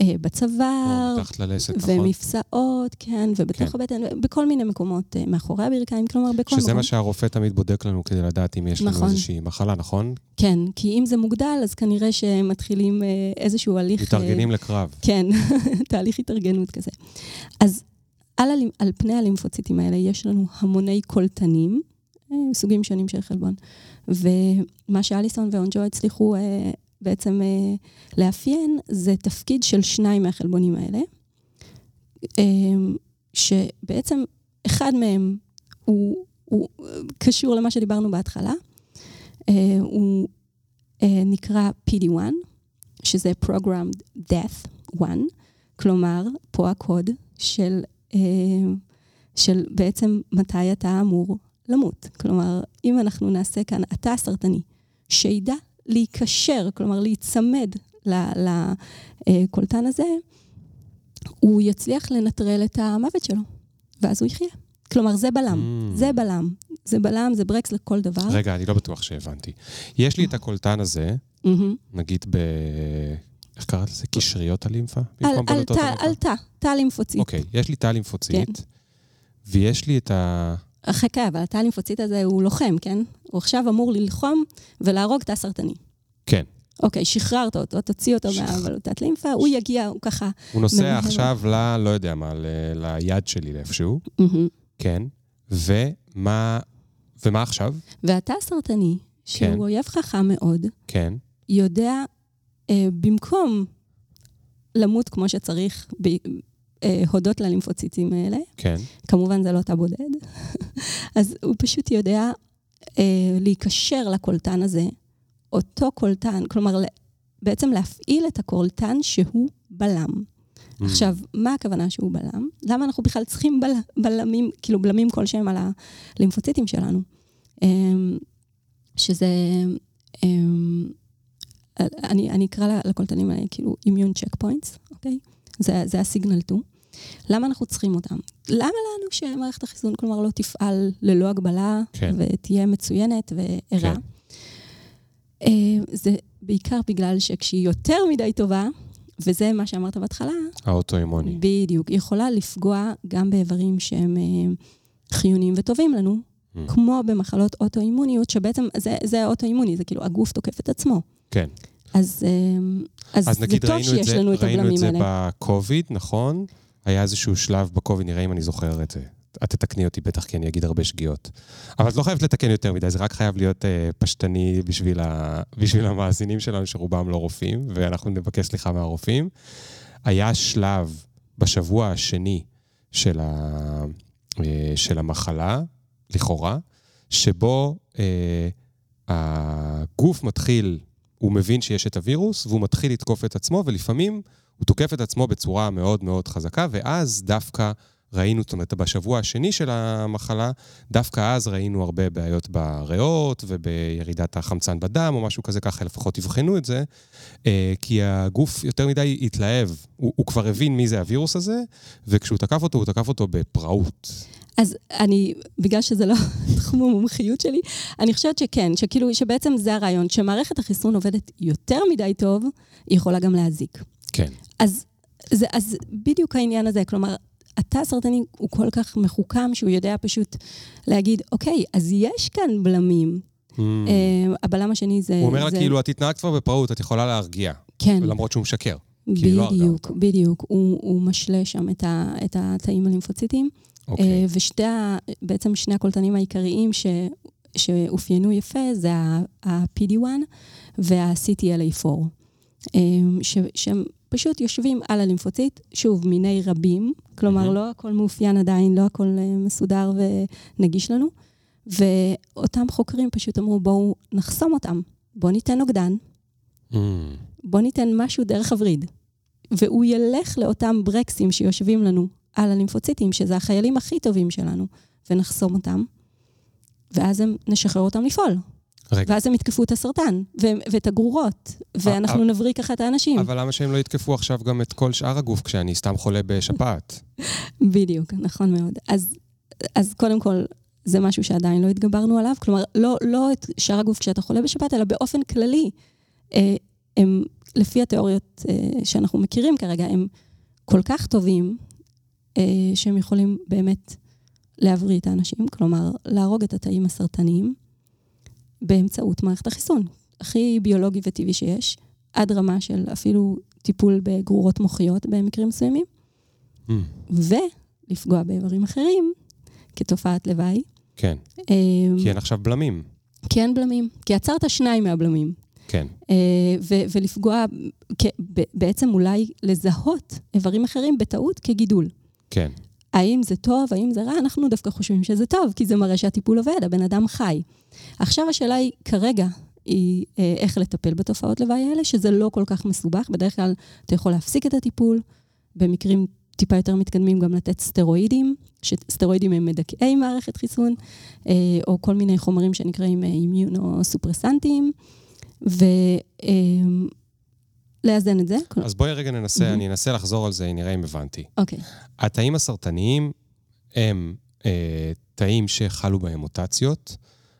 אה, בצוואר. או מתחת ללסת, נכון. ומפסעות, כן, ובתוך כן. הבטן, בכל מיני מקומות, אה, מאחורי הברכיים, כלומר, בכל מקום. שזה מה שהרופא תמיד בודק לנו כדי לדעת אם יש נכון. לנו איזושהי מחלה, נכון? כן, כי אם זה מוגדל, אז כנראה שמתחילים אה, איזשהו הליך... מתארגנים אה, לקרב. כן, [laughs] תהליך התארגנות כזה. אז על, על פני הלימפוציטים האלה יש לנו המוני קולטנים, אה, סוגים שונים של חלבון. ומה שאליסון ואונג'ו הצליחו אה, בעצם אה, לאפיין, זה תפקיד של שניים מהחלבונים האלה, אה, שבעצם אחד מהם הוא, הוא קשור למה שדיברנו בהתחלה, אה, הוא אה, נקרא PD1, שזה Programmed Death 1, כלומר, פה הקוד של, אה, של בעצם מתי אתה אמור למות. כלומר, אם אנחנו נעשה כאן התא הסרטני, שידע להיקשר, כלומר להיצמד לקולטן הזה, הוא יצליח לנטרל את המוות שלו, ואז הוא יחיה. כלומר, זה בלם, mm. זה בלם. זה בלם, זה ברקס לכל דבר. רגע, אני לא בטוח שהבנתי. יש לי את הקולטן הזה, mm-hmm. נגיד ב... איך קראת לזה? קשריות הלימפה? על תא, תא לימפוצית. אוקיי, יש לי תא לימפוצית, כן. ויש לי את ה... חכה, אבל התא הלימפוצית הזה הוא לוחם, כן? הוא עכשיו אמור ללחום ולהרוג תא סרטני. כן. אוקיי, שחררת אותו, תוציא אותו מהבלוטת לימפה, הוא יגיע, הוא ככה... הוא נוסע ממהר. עכשיו ל... לא יודע מה, ל- ליד שלי לאיפשהו, מהמם. כן, ומה... ומה עכשיו? והתא הסרטני, שהוא כן. אויב חכם מאוד, כן, יודע, אה, במקום למות כמו שצריך, ב, אה, הודות ללימפוציטים האלה, כן, כמובן זה לא תא בודד, [laughs] אז הוא פשוט יודע אה, להיקשר לקולטן הזה, אותו קולטן, כלומר, בעצם להפעיל את הקולטן שהוא בלם. Mm. עכשיו, מה הכוונה שהוא בלם? למה אנחנו בכלל צריכים בל, בלמים, כאילו בלמים כלשהם על הלימפוציטים שלנו? אמ, שזה, אמ, אני, אני אקרא לקולטנים האלה כאילו immune checkpoints, אוקיי? זה, זה ה signal 2. למה אנחנו צריכים אותם? למה לנו שמערכת החיסון, כלומר, לא תפעל ללא הגבלה, כן. ותהיה מצוינת וערה? כן. אה, זה בעיקר בגלל שכשהיא יותר מדי טובה, וזה מה שאמרת בהתחלה, האוטואימוני. בדיוק, היא יכולה לפגוע גם באיברים שהם אה, חיוניים וטובים לנו, Mm. כמו במחלות אוטואימוניות, שבעצם זה, זה אוטואימוני, זה כאילו הגוף תוקף את עצמו. כן. אז, אה, אז, אז זה נגיד טוב שיש זה, לנו את ראינו את הבלמים זה האלה. בקוביד, נכון? היה איזשהו שלב בקוביד, נראה אם אני זוכר את זה. את תתקני אותי בטח, כי אני אגיד הרבה שגיאות. אבל את לא חייבת לתקן יותר מדי, זה רק חייב להיות אה, פשטני בשביל, ה... בשביל המאזינים שלנו, שרובם לא רופאים, ואנחנו נבקש סליחה מהרופאים. היה שלב בשבוע השני של, ה... אה, של המחלה, לכאורה, שבו אה, הגוף מתחיל, הוא מבין שיש את הווירוס, והוא מתחיל לתקוף את עצמו, ולפעמים הוא תוקף את עצמו בצורה מאוד מאוד חזקה, ואז דווקא ראינו, זאת אומרת, בשבוע השני של המחלה, דווקא אז ראינו הרבה בעיות בריאות ובירידת החמצן בדם, או משהו כזה, ככה לפחות יבחנו את זה, אה, כי הגוף יותר מדי התלהב. הוא, הוא כבר הבין מי זה הווירוס הזה, וכשהוא תקף אותו, הוא תקף אותו בפראות. אז אני, בגלל שזה לא [laughs] תחום המומחיות שלי, אני חושבת שכן, שכאילו, שבעצם זה הרעיון, שמערכת החיסון עובדת יותר מדי טוב, היא יכולה גם להזיק. כן. אז, זה, אז בדיוק העניין הזה, כלומר, התא הסרטני הוא כל כך מחוכם, שהוא יודע פשוט להגיד, אוקיי, אז יש כאן בלמים. Mm. אה, הבלם השני זה... הוא אומר לה, זה, כאילו, את התנהגת כבר בפראות, את יכולה להרגיע. כן, למרות שהוא משקר. היא לא בדיוק, אותו. בדיוק. הוא, הוא משלה שם את, ה, את התאים הלימפוציטיים. אוקיי. אה, ושתי, בעצם שני הקולטנים העיקריים ש, שאופיינו יפה זה ה- ה-PD1 וה-CTLA4, אה, ש, שהם פשוט יושבים על הלימפוציט, שוב, מיני רבים, כלומר, מהמם. לא הכל מאופיין עדיין, לא הכל אה, מסודר ונגיש לנו, ואותם חוקרים פשוט אמרו, בואו נחסום אותם, בואו ניתן נוגדן, Mm. בוא ניתן משהו דרך הווריד. והוא ילך לאותם ברקסים שיושבים לנו על הלימפוציטים, שזה החיילים הכי טובים שלנו, ונחסום אותם, ואז הם, נשחרר אותם לפעול. רגע, ואז הם יתקפו את הסרטן, ו- ואת הגרורות, ואנחנו אה, נבריא ככה את האנשים. אבל למה שהם לא יתקפו עכשיו גם את כל שאר הגוף כשאני סתם חולה בשפעת? [laughs] בדיוק, נכון מאוד. אז, אז קודם כל, זה משהו שעדיין לא התגברנו עליו. כלומר, לא, לא את שאר הגוף כשאתה חולה בשפעת, אלא באופן כללי. אה, הם, לפי התיאוריות אה, שאנחנו מכירים כרגע, הם כל כך טובים, אה, שהם יכולים באמת להבריא את האנשים, כלומר, להרוג את התאים הסרטניים באמצעות מערכת החיסון. הכי ביולוגי וטבעי שיש, עד רמה של אפילו טיפול בגרורות מוחיות במקרים מסוימים. Mm. ולפגוע באיברים אחרים כתופעת לוואי. כן, אה, כי אין עכשיו בלמים. כי אין בלמים, כי עצרת שניים מהבלמים. כן. אה, ו- ולפגוע, בעצם אולי לזהות איברים אחרים בטעות כגידול. כן. האם זה טוב, האם זה רע? אנחנו דווקא חושבים שזה טוב, כי זה מראה שהטיפול עובד, הבן אדם חי. עכשיו השאלה היא, כרגע, היא אה, איך לטפל בתופעות לוואי האלה, שזה לא כל כך מסובך. בדרך כלל אתה יכול להפסיק את הטיפול, במקרים טיפה יותר מתקדמים גם לתת סטרואידים, שסטרואידים הם מדכאי מערכת חיסון, אה, או כל מיני חומרים שנקראים אה, אימיונו-סופרסנטיים, ולאזן את זה. אז בואי רגע ננסה, מהמם. אני אנסה לחזור על זה, נראה אם הבנתי. אוקיי, התאים הסרטניים הם אה, תאים שחלו בהם מוטציות.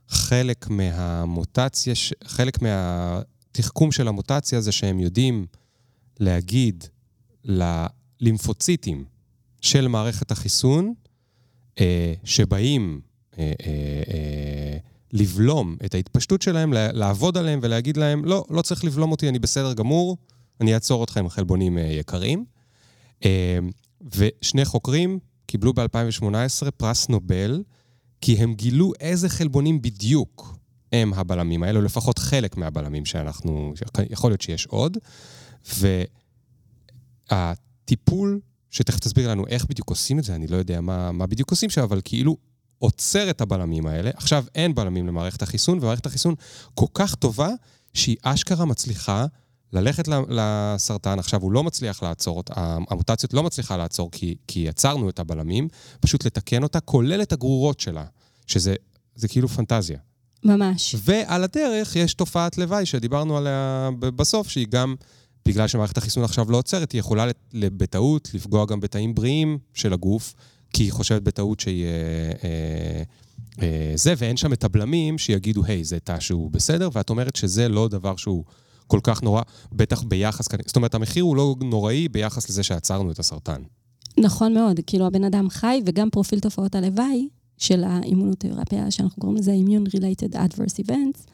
חלק מהמוטציה, חלק מהתחכום של המוטציה זה שהם יודעים להגיד ללימפוציטים של מערכת החיסון, אה, שבאים אה, אה, אה, לבלום את ההתפשטות שלהם, לעבוד עליהם ולהגיד להם, לא, לא צריך לבלום אותי, אני בסדר גמור, אני אעצור אתכם, חלבונים יקרים. ושני חוקרים קיבלו ב-2018 פרס נובל, כי הם גילו איזה חלבונים בדיוק הם הבלמים האלה, או לפחות חלק מהבלמים שאנחנו, יכול להיות שיש עוד. והטיפול, שתכף תסביר לנו איך בדיוק עושים את זה, אני לא יודע מה, מה בדיוק עושים שם, אבל כאילו עוצר את הבלמים האלה. עכשיו אין בלמים למערכת החיסון, ומערכת החיסון כל כך טובה, שהיא אשכרה מצליחה ללכת לסרטן, עכשיו הוא לא מצליח לעצור, המוטציות לא מצליחה לעצור כי, כי יצרנו את הבלמים, פשוט לתקן אותה, כולל את הגרורות שלה, שזה כאילו פנטזיה. ממש. ועל הדרך יש תופעת לוואי שדיברנו עליה בסוף, שהיא גם, בגלל שמערכת החיסון עכשיו לא עוצרת, היא יכולה בטעות לפגוע גם בתאים בריאים של הגוף, כי היא חושבת בטעות שהיא... אה, אה, אה, זה, ואין שם את הבלמים שיגידו, היי, זה תא שהוא בסדר, ואת אומרת שזה לא דבר שהוא כל כך נורא, בטח ביחס, זאת אומרת, המחיר הוא לא נוראי ביחס לזה שעצרנו את הסרטן. נכון מאוד, כאילו הבן אדם חי, וגם פרופיל תופעות הלוואי של האימונותרפיה, שאנחנו קוראים לזה Immune Related Adverse Events,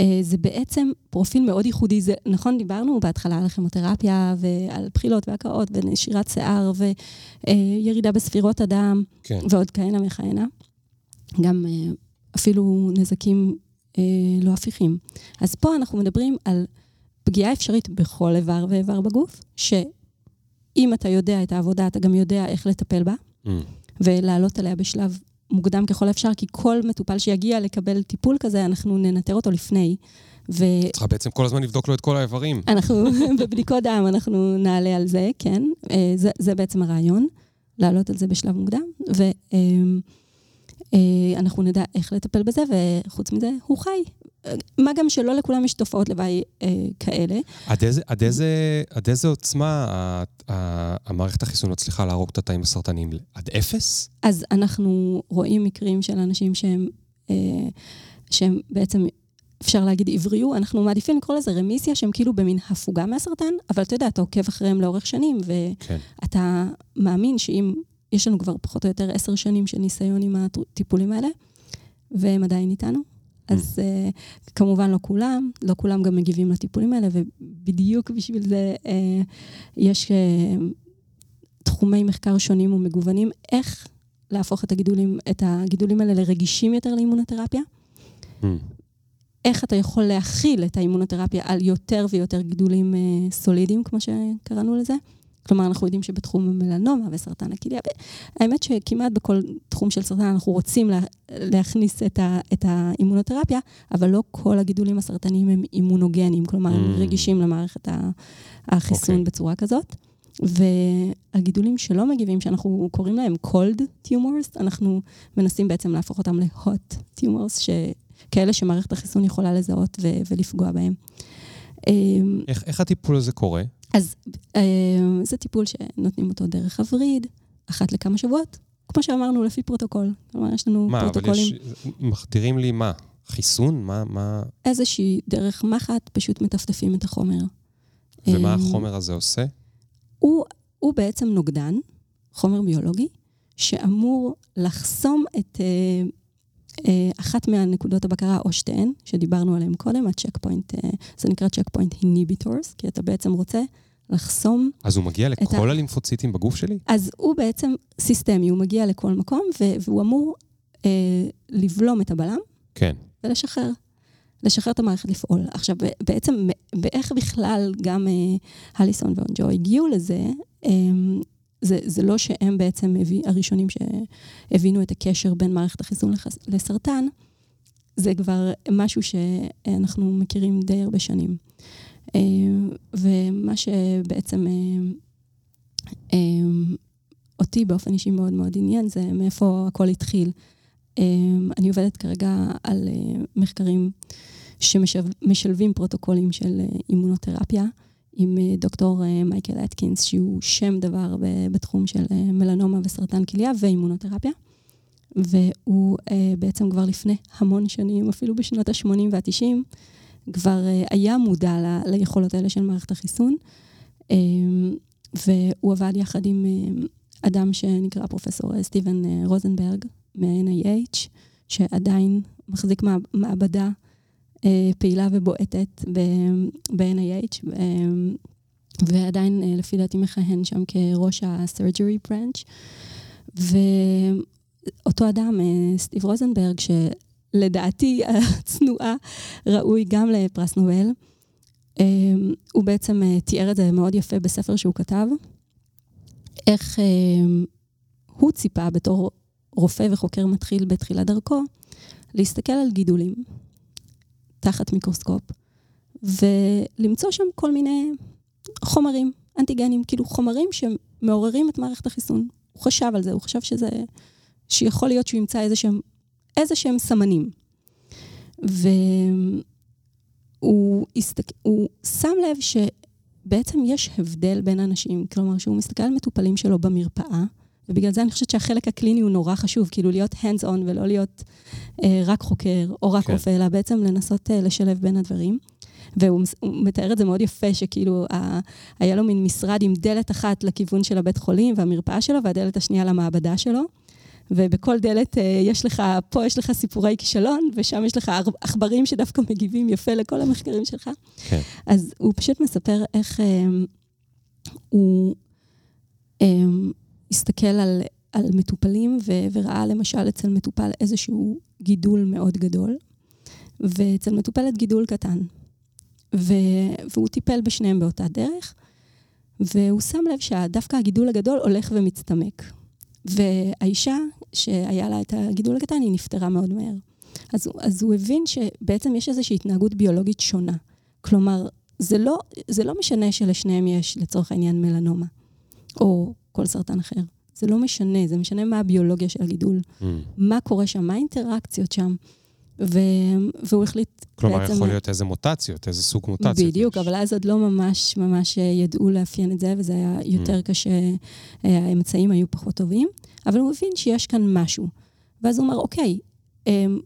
אה, זה בעצם פרופיל מאוד ייחודי. זה, נכון, דיברנו בהתחלה על כימותרפיה ועל בחילות והקאות ונשירת שיער וירידה בספירות הדם, כן. ועוד כהנה וכהנה. גם אה, אפילו נזקים אה, לא הפיכים. אז פה אנחנו מדברים על פגיעה אפשרית בכל איבר ואיבר בגוף, שאם אתה יודע את העבודה, אתה גם יודע איך לטפל בה, mm. ולעלות עליה בשלב מוקדם ככל האפשר, כי כל מטופל שיגיע לקבל טיפול כזה, אנחנו ננטר אותו לפני. ו... צריכה בעצם כל הזמן לבדוק לו את כל האיברים. אנחנו, [laughs] בבדיקות דם אנחנו נעלה על זה, כן. אה, זה, זה בעצם הרעיון, לעלות על זה בשלב מוקדם, ואנחנו אה, נדע איך לטפל בזה, וחוץ מזה, הוא חי. מה גם שלא לכולם יש תופעות לוואי אה, כאלה. עד איזה, עד, איזה, עד איזה עוצמה המערכת החיסון מצליחה להרוג את התאים הסרטניים? עד אפס? אז אנחנו רואים מקרים של אנשים שהם, אה, שהם בעצם, אפשר להגיד, הבריאו. אנחנו מעדיפים לקרוא לזה רמיסיה, שהם כאילו במין הפוגה מהסרטן, אבל אתה יודע, אתה עוקב אחריהם לאורך שנים, ואתה כן. מאמין שאם, יש לנו כבר פחות או יותר עשר שנים של ניסיון עם הטיפולים האלה, והם עדיין איתנו. אז uh, כמובן לא כולם, לא כולם גם מגיבים לטיפולים האלה, ובדיוק בשביל זה uh, יש uh, תחומי מחקר שונים ומגוונים, איך להפוך את הגידולים, את הגידולים האלה לרגישים יותר לאימונותרפיה. Mm. איך אתה יכול להכיל את האימונותרפיה על יותר ויותר גידולים uh, סולידיים, כמו שקראנו לזה. כלומר, אנחנו יודעים שבתחום המלנומה וסרטן הכליה, האמת שכמעט בכל תחום של סרטן אנחנו רוצים לה, להכניס את, ה, את האימונותרפיה, אבל לא כל הגידולים הסרטניים הם אימונוגנים, כלומר, mm. הם רגישים למערכת החיסון okay. אוקיי. בצורה כזאת. והגידולים שלא מגיבים, שאנחנו קוראים להם cold tumors, אנחנו מנסים בעצם להפוך אותם ל-hot tumors, כאלה שמערכת החיסון יכולה לזהות ו- ולפגוע בהם. איך, איך הטיפול הזה קורה? אז אה, זה טיפול שנותנים אותו דרך הווריד, אחת לכמה שבועות, כמו שאמרנו, לפי פרוטוקול. כלומר, יש לנו מה, פרוטוקולים... מה, אבל יש... מחדירים לי מה? חיסון? מה, מה... איזושהי דרך מחט, פשוט מטפטפים את החומר. ומה אה, החומר הזה עושה? הוא, הוא בעצם נוגדן, חומר ביולוגי, שאמור לחסום את אה, אה, אחת מהנקודות הבקרה, או שתיהן, שדיברנו עליהן קודם, ה checkpoint, אה, זה נקרא checkpoint inhibitors, כי אתה בעצם רוצה לחסום... אז הוא מגיע לכל ה... הלימפוציטים בגוף שלי? אז הוא בעצם סיסטמי, הוא מגיע לכל מקום, והוא אמור אה, לבלום את הבלם. כן. ולשחרר. לשחרר את המערכת לפעול. עכשיו, בעצם, באיך בכלל גם אה, הליסון ואונג'ו הגיעו לזה, אה, זה, זה לא שהם בעצם הביא, הראשונים שהבינו את הקשר בין מערכת החיסון לחס, לסרטן, זה כבר משהו שאנחנו מכירים די הרבה שנים. אה, ומה שבעצם אה, אה, אותי באופן אישי מאוד מאוד עניין, זה מאיפה הכל התחיל. אני עובדת כרגע על מחקרים שמשלבים פרוטוקולים של אימונותרפיה. עם דוקטור מייקל אטקינס, שהוא שם דבר בתחום של מלנומה וסרטן כליה ואימונותרפיה. והוא בעצם כבר לפני המון שנים, אפילו בשנות ה-80 וה-90, כבר היה מודע ל- ליכולות האלה של מערכת החיסון. והוא עבד יחד עם אדם שנקרא פרופסור סטיבן רוזנברג מה-NIH, שעדיין מחזיק מעבדה פעילה ובועטת ב-NIH, ועדיין לפי דעתי מכהן שם כראש ה-surgery branch. ואותו אדם, סטיב רוזנברג, שלדעתי הצנועה ראוי גם לפרס נובל, הוא בעצם תיאר את זה מאוד יפה בספר שהוא כתב, איך הוא ציפה בתור רופא וחוקר מתחיל בתחילת דרכו, להסתכל על גידולים תחת מיקרוסקופ, ולמצוא שם כל מיני חומרים, אנטיגנים, כאילו חומרים שמעוררים את מערכת החיסון. הוא חשב על זה, הוא חשב שזה, שיכול להיות שהוא ימצא איזה שהם, איזה שהם סמנים. והוא הסתק... שם לב שבעצם יש הבדל בין אנשים, כלומר, שהוא מסתכל על מטופלים שלו במרפאה, ובגלל זה אני חושבת שהחלק הקליני הוא נורא חשוב, כאילו להיות hands on ולא להיות אה, רק חוקר או רק כן. רופא, אלא בעצם לנסות אה, לשלב בין הדברים. והוא מתאר את זה מאוד יפה, שכאילו ה, היה לו מין משרד עם דלת אחת לכיוון של הבית חולים והמרפאה שלו, והדלת השנייה למעבדה שלו. ובכל דלת אה, יש לך, פה יש לך סיפורי כישלון, ושם יש לך עכברים שדווקא מגיבים יפה לכל המחקרים שלך. כן. אז הוא פשוט מספר איך אה, הוא אה, הסתכל על, על מטופלים ו, וראה למשל אצל מטופל איזשהו גידול מאוד גדול, ואצל מטופלת גידול קטן. ו... והוא טיפל בשניהם באותה דרך, והוא שם לב שדווקא הגידול הגדול הולך ומצטמק. והאישה שהיה לה את הגידול הקטן, היא נפטרה מאוד מהר. אז, אז הוא הבין שבעצם יש איזושהי התנהגות ביולוגית שונה. כלומר, זה לא, זה לא משנה שלשניהם יש, לצורך העניין, מלנומה, או כל סרטן אחר. זה לא משנה, זה משנה מה הביולוגיה של הגידול. Mm. מה קורה שם, מה האינטראקציות שם. ו... והוא החליט כלומר, בעצם... כלומר, יכול להיות איזה מוטציות, איזה סוג מוטציות בדיוק, יש. אבל אז עוד לא ממש ממש ידעו לאפיין את זה, וזה היה יותר mm. קשה, אה, האמצעים היו פחות טובים, אבל הוא מבין שיש כאן משהו. ואז הוא אומר, אוקיי, אמ,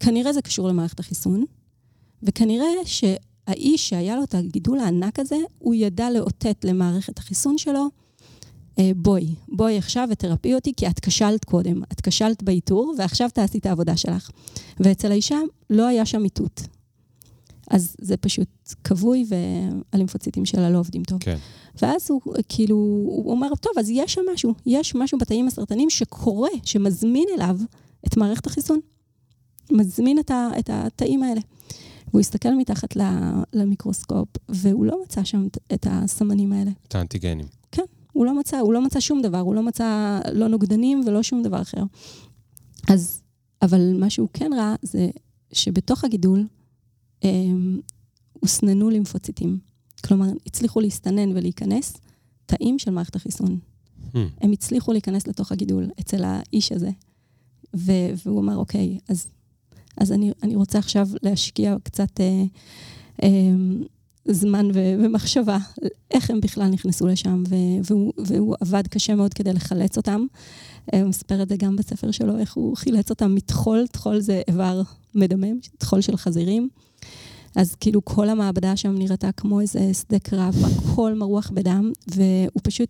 כנראה זה קשור למערכת החיסון, וכנראה שהאיש שהיה לו את הגידול הענק הזה, הוא ידע לאותת למערכת החיסון שלו, אה, בואי, בואי עכשיו ותרפי אותי, כי את כשלת קודם. את כשלת באיתור, ועכשיו תעשי את העבודה שלך. ואצל האישה לא היה שם איתות. אז זה פשוט כבוי, והלימפוציטים שלה לא עובדים טוב. כן. ואז הוא כאילו, הוא אומר, טוב, אז יש שם משהו, יש משהו בתאים הסרטנים שקורה, שמזמין אליו את מערכת החיסון. מזמין את, ה, את התאים האלה. והוא הסתכל מתחת למיקרוסקופ, והוא לא מצא שם את הסמנים האלה. את האנטיגנים. הוא לא מצא, הוא לא מצא שום דבר, הוא לא מצא לא נוגדנים ולא שום דבר אחר. אז, אבל מה שהוא כן ראה זה שבתוך הגידול הם, הוסננו לימפוציטים. כלומר, הצליחו להסתנן ולהיכנס תאים של מערכת החיסון. Hmm. הם הצליחו להיכנס לתוך הגידול אצל האיש הזה. ו- והוא אמר, אוקיי, אז, אז אני, אני רוצה עכשיו להשקיע קצת אה, אה, זמן ו- ומחשבה, איך הם בכלל נכנסו לשם, ו- והוא, והוא עבד קשה מאוד כדי לחלץ אותם. אה, הוא מספר את זה גם בספר שלו, איך הוא חילץ אותם מטחול, טחול זה איבר מדמם, טחול של חזירים. אז כאילו כל המעבדה שם נראתה כמו איזה שדה קרב, הכל מרוח בדם, והוא פשוט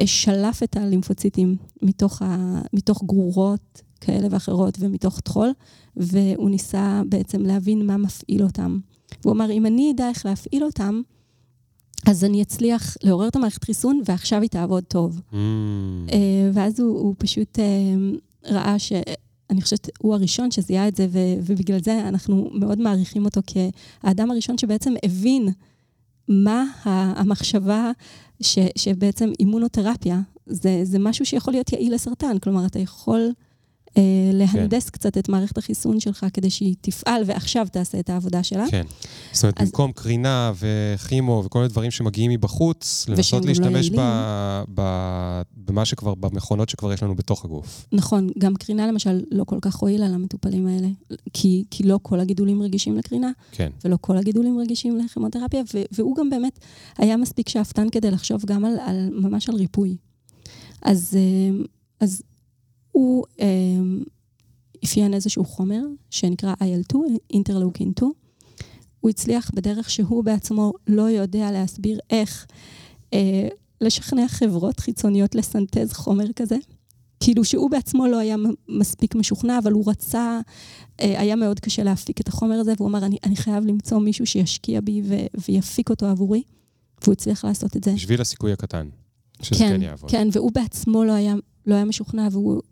אה, שלף את הלימפוציטים מתוך, ה... מתוך גרורות כאלה ואחרות ומתוך טחול, והוא ניסה בעצם להבין מה מפעיל אותם. והוא אמר, אם אני אדע איך להפעיל אותם, אז אני אצליח לעורר את המערכת חיסון, ועכשיו היא תעבוד טוב. Mm. אה, ואז הוא, הוא פשוט אה, ראה ש... אני חושבת, הוא הראשון שזיהה את זה, ו, ובגלל זה אנחנו מאוד מעריכים אותו כאדם הראשון שבעצם הבין מה המחשבה ש, שבעצם אימונותרפיה, זה, זה משהו שיכול להיות יעיל לסרטן. כלומר, אתה יכול להנדס כן. קצת את מערכת החיסון שלך כדי שהיא תפעל ועכשיו תעשה את העבודה שלה. כן. זאת אומרת, אז... במקום קרינה וכימו וכל מיני דברים שמגיעים מבחוץ, לנסות לא להשתמש לא ב... ב... במה שכבר, במכונות שכבר יש לנו בתוך הגוף. נכון, גם קרינה למשל לא כל כך הועילה למטופלים האלה, כי, כי לא כל הגידולים רגישים לקרינה, כן. ולא כל הגידולים רגישים לכימותרפיה, ו... והוא גם באמת היה מספיק שאפתן כדי לחשוב גם על, על ממש על ריפוי. אז, אה, אז הוא אה, אפיין איזשהו חומר שנקרא IL-2, אינטרלוקין 2. הוא הצליח בדרך שהוא בעצמו לא יודע להסביר איך אה, לשכנע חברות חיצוניות לסנטז חומר כזה. כאילו שהוא בעצמו לא היה מספיק משוכנע, אבל הוא רצה, אה, היה מאוד קשה להפיק את החומר הזה, והוא אמר, אני, אני חייב למצוא מישהו שישקיע בי ו, ויפיק אותו עבורי, והוא הצליח לעשות את זה. בשביל הסיכוי הקטן, שזה כן, כן יעבוד. כן, והוא בעצמו לא היה, לא היה משוכנע, והוא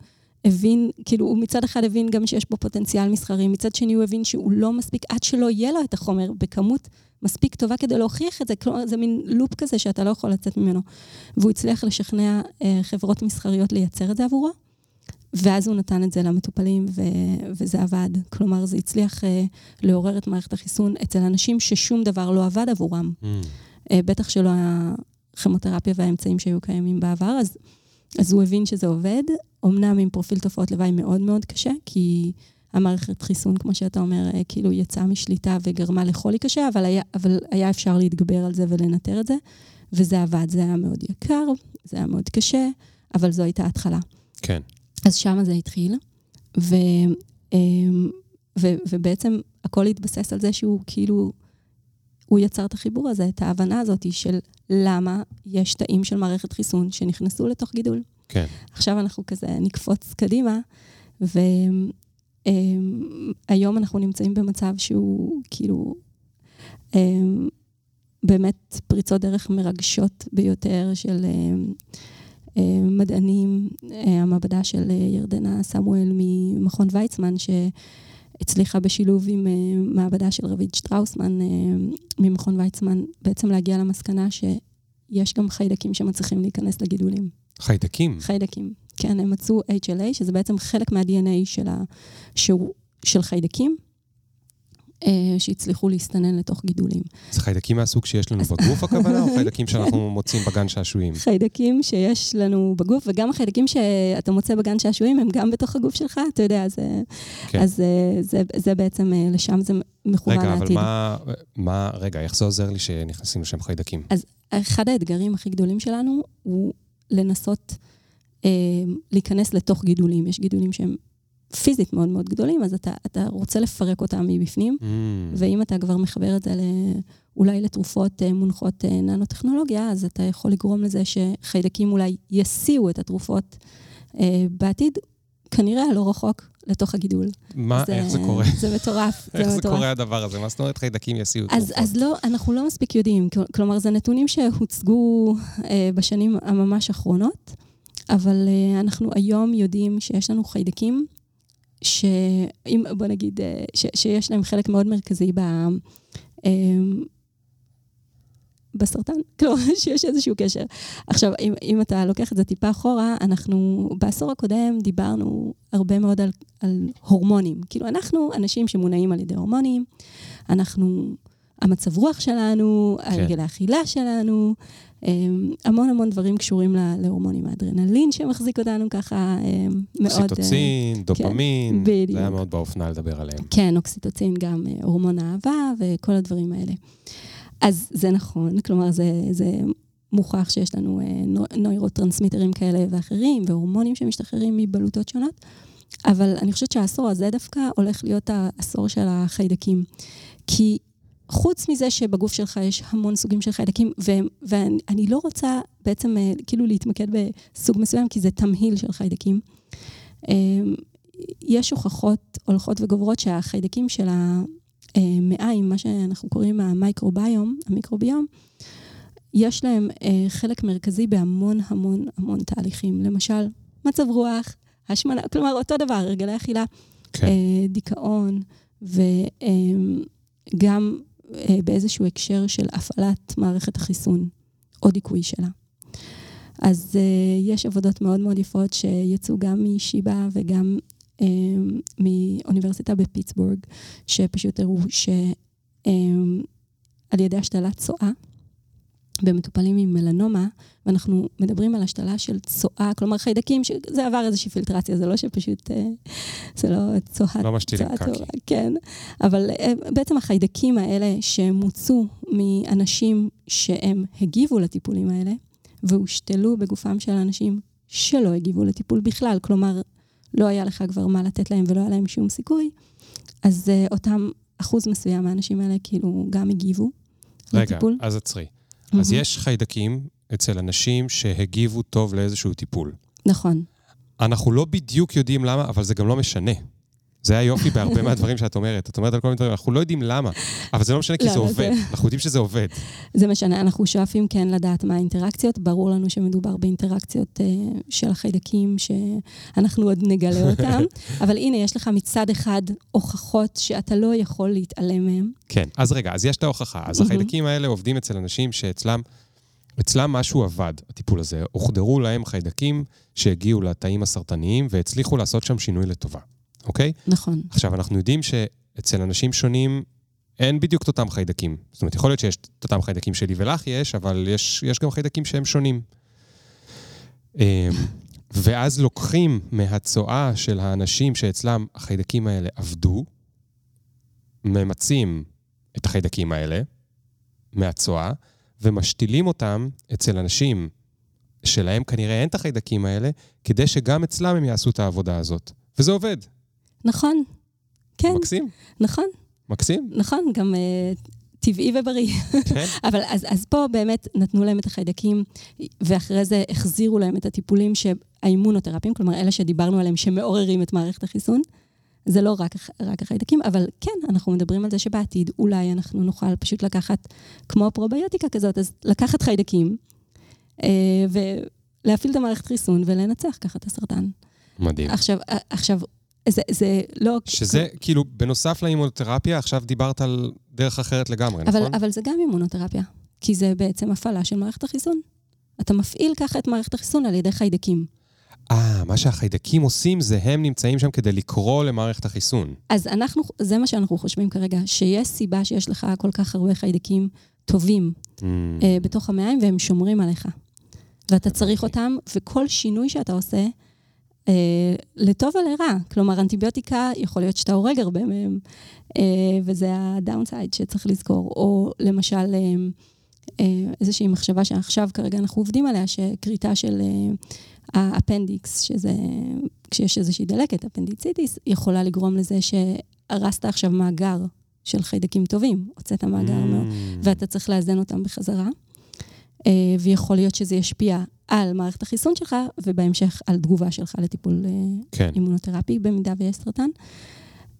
הבין, כאילו, הוא מצד אחד הבין גם שיש בו פוטנציאל מסחרי, מצד שני הוא הבין שהוא לא מספיק, עד שלא יהיה לו את החומר בכמות מספיק טובה כדי להוכיח את זה, כלומר, זה מין לופ כזה שאתה לא יכול לצאת ממנו. והוא הצליח לשכנע אה, חברות מסחריות לייצר את זה עבורו, ואז הוא נתן את זה למטופלים, ו- וזה עבד. כלומר, זה הצליח אה, לעורר את מערכת החיסון אצל אנשים ששום דבר לא עבד עבורם. Mm. אה, בטח שלא הכימותרפיה והאמצעים שהיו קיימים בעבר, אז, אז הוא הבין שזה עובד, אמנם עם פרופיל תופעות לוואי מאוד מאוד קשה, כי המערכת חיסון, כמו שאתה אומר, אה, כאילו יצאה משליטה וגרמה לחולי קשה, אבל היה, אבל היה אפשר להתגבר על זה ולנטר את זה, וזה עבד. זה היה מאוד יקר, זה היה מאוד קשה, אבל זו הייתה התחלה. כן. אז שם זה התחיל, ו, אמ, ו, ובעצם הכל התבסס על זה שהוא כאילו, הוא יצר את החיבור הזה, את ההבנה הזאת של למה יש תאים של מערכת חיסון שנכנסו לתוך גידול. כן. עכשיו אנחנו כזה נקפוץ קדימה, והיום אנחנו נמצאים במצב שהוא כאילו אמ, באמת פריצות דרך מרגשות ביותר של מדענים, אה, המעבדה של ירדנה סמואל ממכון ויצמן, שהצליחה בשילוב עם אה, מעבדה של רביד שטראוסמן אה, ממכון ויצמן, בעצם להגיע למסקנה שיש גם חיידקים שמצליחים להיכנס לגידולים. חיידקים. חיידקים. כן, הם מצאו HLA, שזה בעצם חלק מה-DNA של, ה... שהוא... של חיידקים, שהצליחו להסתנן לתוך גידולים. זה חיידקים מהסוג שיש לנו בגוף הכוונה, או [laughs] חיידקים שאנחנו מוצאים בגן שעשועים? חיידקים שיש לנו בגוף, וגם החיידקים שאתה מוצא בגן שעשועים הם גם בתוך הגוף שלך, אתה יודע, זה, כן. אז אה, זה, זה בעצם, אה, לשם זה מכוון רגע, לעתיד. אבל מה, מה, רגע, איך זה עוזר לי שנכנסים לשם חיידקים? אז אחד האתגרים הכי גדולים שלנו הוא לנסות אה, להיכנס לתוך גידולים. יש גידולים שהם פיזית מאוד מאוד גדולים, אז אתה, אתה רוצה לפרק אותם מבפנים, Mm, ואם אתה כבר מחבר את זה ל, אולי לתרופות אה, מונחות אה, ננו-טכנולוגיה, אז אתה יכול לגרום לזה שחיידקים אולי יסיעו את התרופות אה, בעתיד, כנראה לא רחוק, לתוך הגידול. מה, איך זה קורה? זה מטורף. [laughs] איך זה מטורף. קורה הדבר הזה? מה זאת אומרת חיידקים יסיעו אז, תרופות? אז לא, אנחנו לא מספיק יודעים. כל- כלומר, זה נתונים שהוצגו אה, בשנים הממש האחרונות, אבל אה, אנחנו היום יודעים שיש לנו חיידקים, שאם, בוא נגיד, אה, ש, שיש להם חלק מאוד מרכזי ב... אה, בסרטן, [laughs] כלומר, שיש איזשהו קשר. עכשיו, אם, אם אתה לוקח את זה טיפה אחורה, אנחנו בעשור הקודם דיברנו הרבה מאוד על, על הורמונים. כאילו, אנחנו אנשים שמונעים על ידי הורמונים, אנחנו, המצב רוח שלנו, כן. הרגל האכילה שלנו, אמ, המון המון דברים קשורים להורמונים, האדרנלין שמחזיק אותנו ככה אמ, מאוד... אה, אוקסיטוצין, דופמין, בדיוק. זה היה מאוד באופנה לדבר עליהם. כן, אוקסיטוצין, גם אה, הורמון אהבה וכל הדברים האלה. אז זה נכון, כלומר, זה, זה מוכח שיש לנו אה, נו- נוירוטרנסמיטרים כאלה ואחרים, והורמונים שמשתחררים מבלוטות שונות, אבל אני חושבת שהעשור הזה דווקא הולך להיות העשור של החיידקים. כי חוץ מזה שבגוף שלך יש המון סוגים של חיידקים, ו- ואני לא רוצה בעצם אה, כאילו להתמקד בסוג מסוים, כי זה תמהיל של חיידקים. אה, יש הוכחות הולכות וגוברות שהחיידקים של המעיים, מה שאנחנו קוראים המיקרוביום, המיקרוביום, יש להם אה, חלק מרכזי בהמון המון המון תהליכים. למשל, מצב רוח, השמנה, כלומר, אותו דבר, הרגלי אכילה, כן. אה, דיכאון, וגם אה, באיזשהו הקשר של הפעלת מערכת החיסון, או דיכוי שלה. אז אה, יש עבודות מאוד מאוד יפות שיצאו גם משיבא וגם אה, מאוניברסיטה בפיטסבורג, שפשוט הראו שעל ידי השתלת צואה, במטופלים עם מלנומה, ואנחנו מדברים על השתלה של צואה, כלומר חיידקים, שזה עבר איזושהי פילטרציה, זה לא שפשוט, אה, זה לא צואה. לא משתילים קקי. כן, אבל אה, בעצם החיידקים האלה שמוצאו מאנשים שהם הגיבו לטיפולים האלה, והושתלו בגופם של אנשים שלא הגיבו לטיפול בכלל, כלומר, לא היה לך כבר מה לתת להם ולא היה להם שום סיכוי, אז אה, אותם אחוז מסוים מהאנשים האלה כאילו גם הגיבו רגע, לטיפול. אז עצרי. אז מהמם. יש חיידקים אצל אנשים שהגיבו טוב לאיזשהו טיפול. נכון. אנחנו לא בדיוק יודעים למה, אבל זה גם לא משנה. זה היופי בהרבה מהדברים שאת אומרת. את אומרת על כל מיני דברים, אנחנו לא יודעים למה, אבל זה לא משנה כי לא, זה אבל עובד. זה- אנחנו יודעים שזה עובד. זה משנה, אנחנו שואפים כן לדעת מה האינטראקציות. ברור לנו שמדובר באינטראקציות אה, של החיידקים, שאנחנו עוד נגלה [laughs] אותם. אבל הנה, יש לך מצד אחד הוכחות שאתה לא יכול להתעלם מהן. כן, אז רגע, אז יש את ההוכחה. אז. החיידקים האלה עובדים אצל אנשים שאצלם אצלם משהו עבד, הטיפול הזה. הוחדרו להם חיידקים שהגיעו לתאים הסרטניים והצליחו לעשות שם שינוי לטובה, אוקיי? נכון. עכשיו, אנחנו יודעים שאצל אנשים שונים אין בדיוק את אותם חיידקים. זאת אומרת, יכול להיות שיש את אותם חיידקים שלי ולך יש, אבל יש, יש גם חיידקים שהם שונים. אמ, ואז לוקחים מהצואה של האנשים שאצלם החיידקים האלה עבדו, ממצים את החיידקים האלה מהצואה, ומשתילים אותם אצל אנשים שלהם כנראה אין את החיידקים האלה, כדי שגם אצלם הם יעשו את העבודה הזאת. וזה עובד. נכון. כן, מקסים, נכון, מקסים, נכון, גם אה, טבעי ובריא. כן. [laughs] אבל אז, אז פה באמת נתנו להם את החיידקים, ואחרי זה החזירו להם את הטיפולים האימונותרפיים, כלומר, אלה שדיברנו עליהם, שמעוררים את מערכת החיסון. זה לא רק, רק החיידקים, אבל כן, אנחנו מדברים על זה שבעתיד אולי אנחנו נוכל פשוט לקחת, כמו פרוביוטיקה כזאת, אז לקחת חיידקים, אה, ולהפעיל את המערכת חיסון ולנצח ככה את הסרטן. מדהים. עכשיו, אה, עכשיו, זה, זה לא... שזה כאילו, בנוסף לאימונותרפיה, עכשיו דיברת על דרך אחרת לגמרי, אבל, נכון? אבל זה גם אימונותרפיה, כי זה בעצם הפעלה של מערכת החיסון. אתה מפעיל ככה את מערכת החיסון על ידי חיידקים. אה, מה שהחיידקים עושים זה הם נמצאים שם כדי לקרוא למערכת החיסון. אז אנחנו, זה מה שאנחנו חושבים כרגע, שיש סיבה שיש לך כל כך הרבה חיידקים טובים Mm, אה, בתוך המעיים והם שומרים עליך. ואתה צריך. אותם, וכל שינוי שאתה עושה, לטוב ולרע. כלומר, אנטיביוטיקה, יכול להיות שאתה הורג הרבה מהם, אה, וזה ה downside שצריך לזכור. או למשל, אה, אה, איזושהי מחשבה שעכשיו כרגע אנחנו עובדים עליה, שכריתה של אה, ה appendix, שזה, כשיש איזושהי דלקת, appendicitis, יכולה לגרום לזה שהרסת עכשיו מאגר של חיידקים טובים, הוצאת מאגר מאוד. mm, ואתה צריך לאזן אותם בחזרה. אה, ויכול להיות שזה ישפיע על מערכת החיסון שלך, ובהמשך על תגובה שלך לטיפול אה, כן. אימונותרפי, במידה ויש סרטן.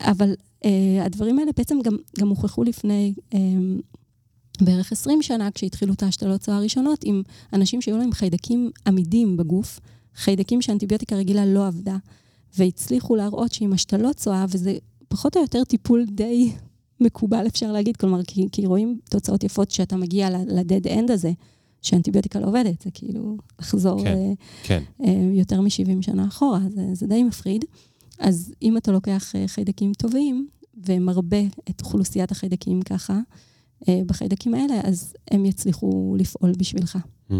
אבל אה, הדברים האלה בעצם גם, גם הוכחו לפני אה, בערך 20 שנה, כשהתחילו את ההשתלות צואה הראשונות, עם אנשים שהיו להם חיידקים עמידים בגוף, חיידקים שאנטיביוטיקה רגילה לא עבדה, והצליחו להראות שעם השתלות צואה, וזה פחות או יותר טיפול די מקובל, אפשר להגיד, כלומר, כי, כי רואים תוצאות יפות שאתה מגיע ל-dead end הזה, שאנטיביוטיקה לא עובדת, זה כאילו לחזור כן. אה, כן. אה, יותר מ-70 שנה אחורה, זה, זה די מפחיד. אז אם אתה לוקח אה, חיידקים טובים ומרבה את אוכלוסיית החיידקים ככה, אה, בחיידקים האלה, אז הם יצליחו לפעול בשבילך. Mm.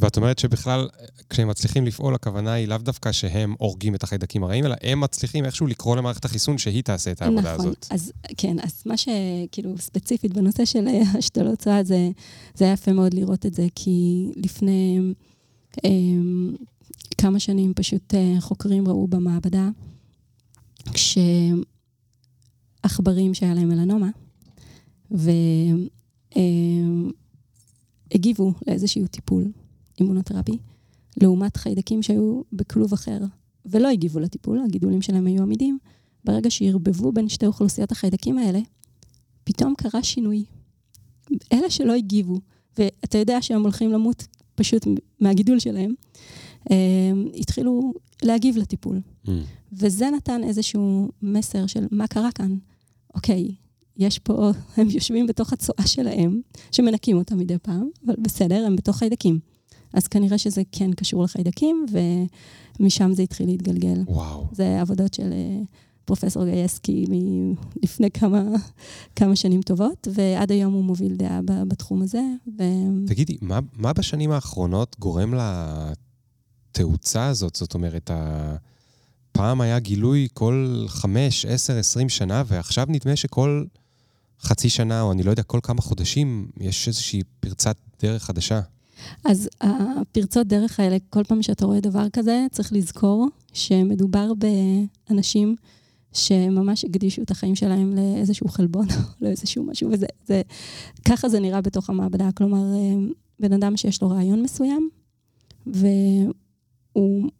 ואת אומרת שבכלל, כשהם מצליחים לפעול, הכוונה היא לאו דווקא שהם הורגים את החיידקים הרעים, אלא הם מצליחים איכשהו לקרוא למערכת החיסון שהיא תעשה את העבודה נכון. הזאת. אז כן, אז מה שכאילו ספציפית בנושא של אה, השתלות צואה, זה, זה היה יפה מאוד לראות את זה, כי לפני אה, כמה שנים פשוט אה, חוקרים ראו במעבדה, כשעכברים שהיה להם מלנומה, והגיבו לאיזשהו טיפול אימונותרפי, לעומת חיידקים שהיו בכלוב אחר, ולא הגיבו לטיפול, הגידולים שלהם היו עמידים, ברגע שערבבו בין שתי אוכלוסיות החיידקים האלה, פתאום קרה שינוי. אלה שלא הגיבו, ואתה יודע שהם הולכים למות פשוט מהגידול שלהם, הם התחילו להגיב לטיפול. Mm. וזה נתן איזשהו מסר של מה קרה כאן. אוקיי, יש פה, [laughs] הם יושבים בתוך הצואה שלהם, שמנקים אותה מדי פעם, אבל בסדר, הם בתוך חיידקים. אז כנראה שזה כן קשור לחיידקים, ומשם זה התחיל להתגלגל. וואו. זה עבודות של אה, פרופסור גייסקי מלפני כמה, כמה שנים טובות, ועד היום הוא מוביל דעה בתחום הזה. ו... תגידי, מה, מה בשנים האחרונות גורם לתאוצה הזאת? זאת אומרת, ה... פעם היה גילוי כל חמש, עשר, עשרים שנה, ועכשיו נדמה שכל חצי שנה, או אני לא יודע, כל כמה חודשים, יש איזושהי פרצת דרך חדשה. אז הפרצות דרך האלה, כל פעם שאתה רואה דבר כזה, צריך לזכור שמדובר באנשים שממש הקדישו את החיים שלהם לאיזשהו חלבון, [laughs] או לאיזשהו משהו, וזה, זה, ככה זה נראה בתוך המעבדה. כלומר, אה, בן אדם שיש לו רעיון מסוים, והוא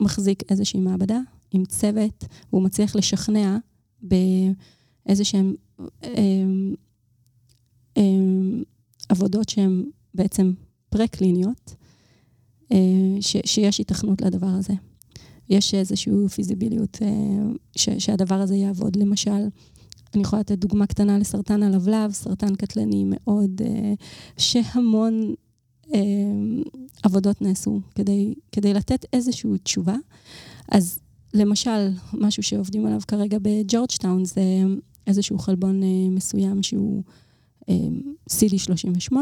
מחזיק איזושהי מעבדה עם צוות, והוא מצליח לשכנע באיזה אמ, עבודות שהן בעצם פרה-קליניות, אה, שיש היתכנות לדבר הזה. יש איזושהי פיזיביליות אה, שהדבר הזה יעבוד. למשל, אני יכולה לתת דוגמה קטנה לסרטן הלבלב, סרטן קטלני מאוד, אה, שהמון עבודות נעשו כדי, כדי לתת איזושהי תשובה. אז למשל, משהו שעובדים עליו כרגע בג'ורג'טאון זה איזשהו חלבון מסוים שהוא CD38,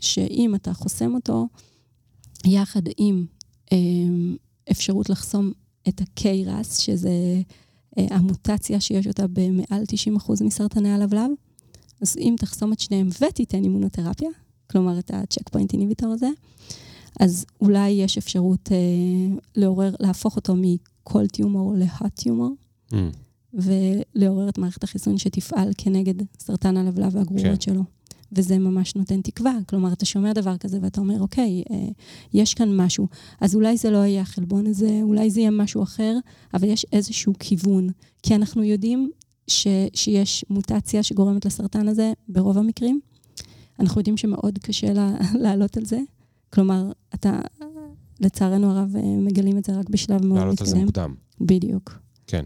שאם אתה חוסם אותו, יחד עם אפשרות לחסום את ה-KRAS, שזה אה, המוטציה שיש אותה במעל 90% מסרטני הלבלב. אז אם תחסום את שניהם ותיתן אימונותרפיה, כלומר את ה-check point inhibitor הזה, אז אולי יש אפשרות אה, לעורר, להפוך אותו מ-cold tumor ל-hot tumor, mm. ולעורר את מערכת החיסון שתפעל כנגד סרטן הלבלב והגרורות כן. שלו. וזה ממש נותן תקווה. כלומר, אתה שומע דבר כזה ואתה אומר, אוקיי, אה, יש כאן משהו. אז אולי זה לא יהיה החלבון הזה, אולי זה יהיה משהו אחר, אבל יש איזשהו כיוון. כי אנחנו יודעים ש, שיש מוטציה שגורמת לסרטן הזה ברוב המקרים. אנחנו יודעים שמאוד קשה לה, [laughs] לעלות על זה. כלומר, אתה, לצערנו הרב, אה, מגלים את זה רק בשלב מאוד מתקדם. לעלות על זה מוקדם. בדיוק. כן.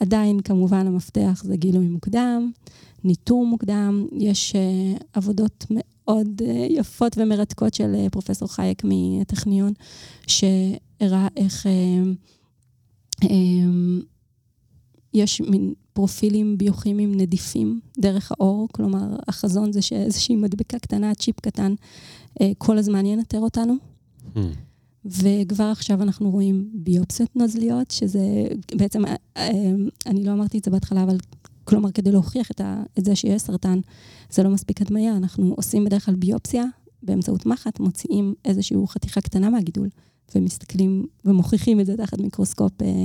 עדיין, כמובן, המפתח זה גילוי מוקדם. ניטור מוקדם. יש uh, עבודות מאוד uh, יפות ומרתקות של uh, פרופסור חייק מהטכניון, שהראה איך uh, um, יש מין פרופילים ביוכימיים נדיפים דרך האור, כלומר, החזון זה שאיזושהי מדבקה קטנה, צ'יפ קטן, uh, כל הזמן ינטר אותנו. Hmm. וכבר עכשיו אנחנו רואים ביופסיות נוזליות, שזה בעצם, אני לא אמרתי את זה בהתחלה, אבל כלומר, כדי להוכיח את, ה, את זה שיש סרטן, זה לא מספיק הדמיה. אנחנו עושים בדרך כלל ביופסיה באמצעות מחט, מוציאים איזושהי חתיכה קטנה מהגידול, ומסתכלים ומוכיחים את זה תחת מיקרוסקופ, אה,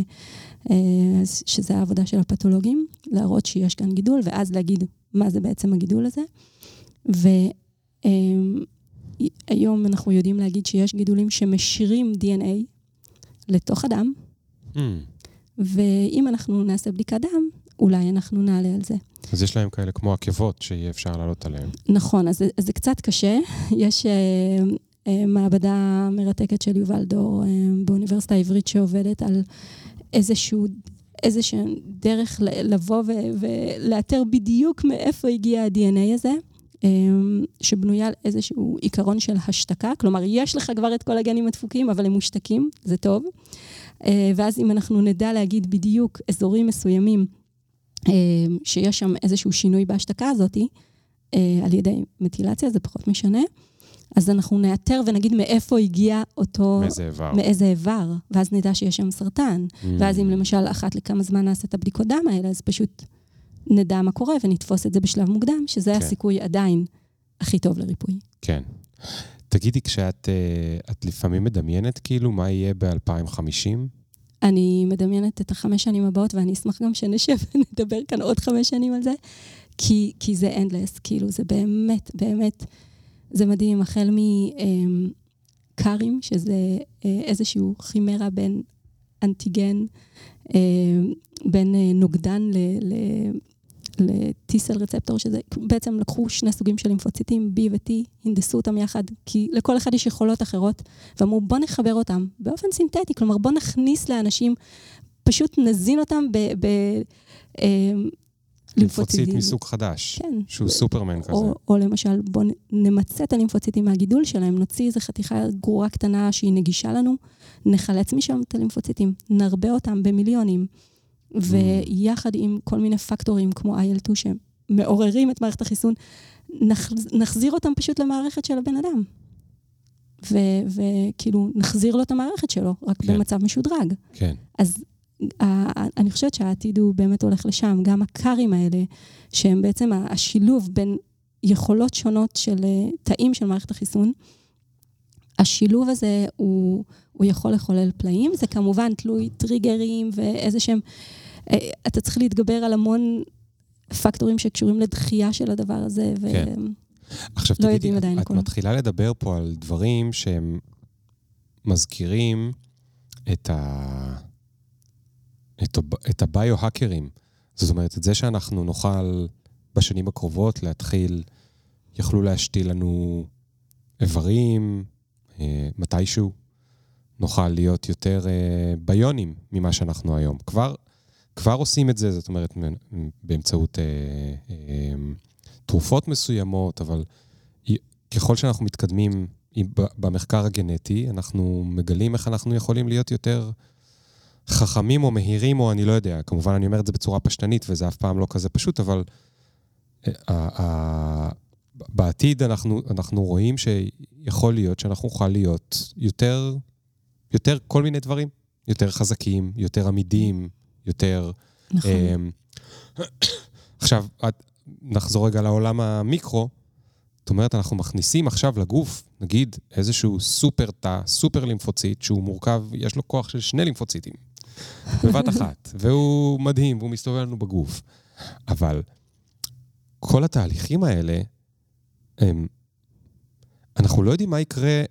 אה, שזה העבודה של הפתולוגים, להראות שיש כאן גידול, ואז להגיד מה זה בעצם הגידול הזה. והיום אה, אנחנו יודעים להגיד שיש גידולים שמשאירים DNA לתוך הדם, mm. ואם אנחנו נעשה בדיקת דם, אולי אנחנו נעלה על זה. אז יש להם כאלה כמו עקבות שיהיה אפשר לעלות עליהן. נכון, אז, אז זה קצת קשה. [laughs] יש אה, אה, מעבדה מרתקת של יובל דור אה, באוניברסיטה העברית שעובדת על איזשהו... איזושהי דרך לבוא ולאתר בדיוק מאיפה הגיע ה-DNA הזה, שבנויה על איזשהו עיקרון של השתקה. כלומר, יש לך כבר את כל הגנים הדפוקים, אבל הם מושתקים, זה טוב. אה, ואז אם אנחנו נדע להגיד בדיוק אזורים מסוימים אמ, שיש שם איזשהו שינוי בהשתקה הזאת, אה, על ידי מטילציה, זה פחות משנה. אז אנחנו נאתר ונגיד מאיפה הגיע אותו... מאיזה איבר. מאיזה איבר, ואז נדע שיש שם סרטן. Mm. ואז אם למשל אחת לכמה זמן נעשה את הבדיקות דם האלה, אז פשוט נדע מה קורה ונתפוס את זה בשלב מוקדם, שזה כן. הסיכוי עדיין הכי טוב לריפוי. כן. תגידי, כשאת אה, לפעמים מדמיינת כאילו מה יהיה ב-2050? אני מדמיינת את החמש שנים הבאות, ואני אשמח גם שנשב [laughs] ונדבר כאן עוד חמש שנים על זה, כי, כי זה endless, כאילו, זה באמת, באמת, זה מדהים, החל מקארים, אמ, שזה אה, איזשהו חימרה בין אנטיגן, אה, בין נוגדן ל... ל ל-T-סל רצפטור, שזה בעצם לקחו שני סוגים של לימפוציטים, B ו-T, הנדסו אותם יחד, כי לכל אחד יש יכולות אחרות, ואמרו בוא נחבר אותם באופן סינתטי, כלומר בוא נכניס לאנשים, פשוט נזין אותם ב... ב אה, לימפוציט מסוג חדש, כן. שהוא סופרמן כזה. או, או למשל, בואו נמצה את הלימפוציטים מהגידול שלהם, נוציא איזו חתיכה גרורה קטנה שהיא נגישה לנו, נחלץ משם את הלימפוציטים, נרבה אותם במיליונים. ויחד עם כל מיני פקטורים כמו IL-2 שמעוררים את מערכת החיסון, נחזיר אותם פשוט למערכת של הבן אדם. וכאילו, נחזיר לו את המערכת שלו, רק כן. במצב משודרג. כן. אז אני חושבת שהעתיד הוא באמת הולך לשם. גם הקארים האלה, שהם בעצם השילוב בין יכולות שונות של אה, תאים של מערכת החיסון, השילוב הזה הוא, הוא יכול לחולל פלאים. זה כמובן תלוי טריגרים ואיזה שהם... אה, אתה צריך להתגבר על המון פקטורים שקשורים לדחייה של הדבר הזה, ו... כן. עכשיו לא תגידי, את, את מתחילה לדבר פה על דברים שהם מזכירים את, ה... את, ה... את הביו-האקרים. זאת אומרת, את זה שאנחנו נוכל בשנים הקרובות להתחיל, יכלו להשתיל לנו איברים אה, מתישהו, נוכל להיות יותר אה, ביונים ממה שאנחנו היום. כבר, כבר עושים את זה, זאת אומרת, באמצעות אה, אה, תרופות מסוימות, אבל ככל שאנחנו מתקדמים במחקר הגנטי, אנחנו מגלים איך אנחנו יכולים להיות יותר חכמים או מהירים, או אני לא יודע. כמובן, אני אומר את זה בצורה פשטנית, וזה אף פעם לא כזה פשוט, אבל אה, בעתיד אנחנו, אנחנו רואים שיכול להיות שאנחנו נוכל להיות יותר, יותר כל מיני דברים. יותר חזקים, יותר עמידים, יותר... נכון. [coughs] עכשיו, נחזור רגע לעולם המיקרו. זאת אומרת, אנחנו מכניסים עכשיו לגוף, נגיד, איזשהו סופר תא, סופר לימפוציט, שהוא מורכב, יש לו כוח של שני לימפוציטים, בבת אחת, [laughs] והוא מדהים, והוא מסתובב לנו בגוף. אבל כל התהליכים האלה, הם... אנחנו לא יודעים מה יקרה...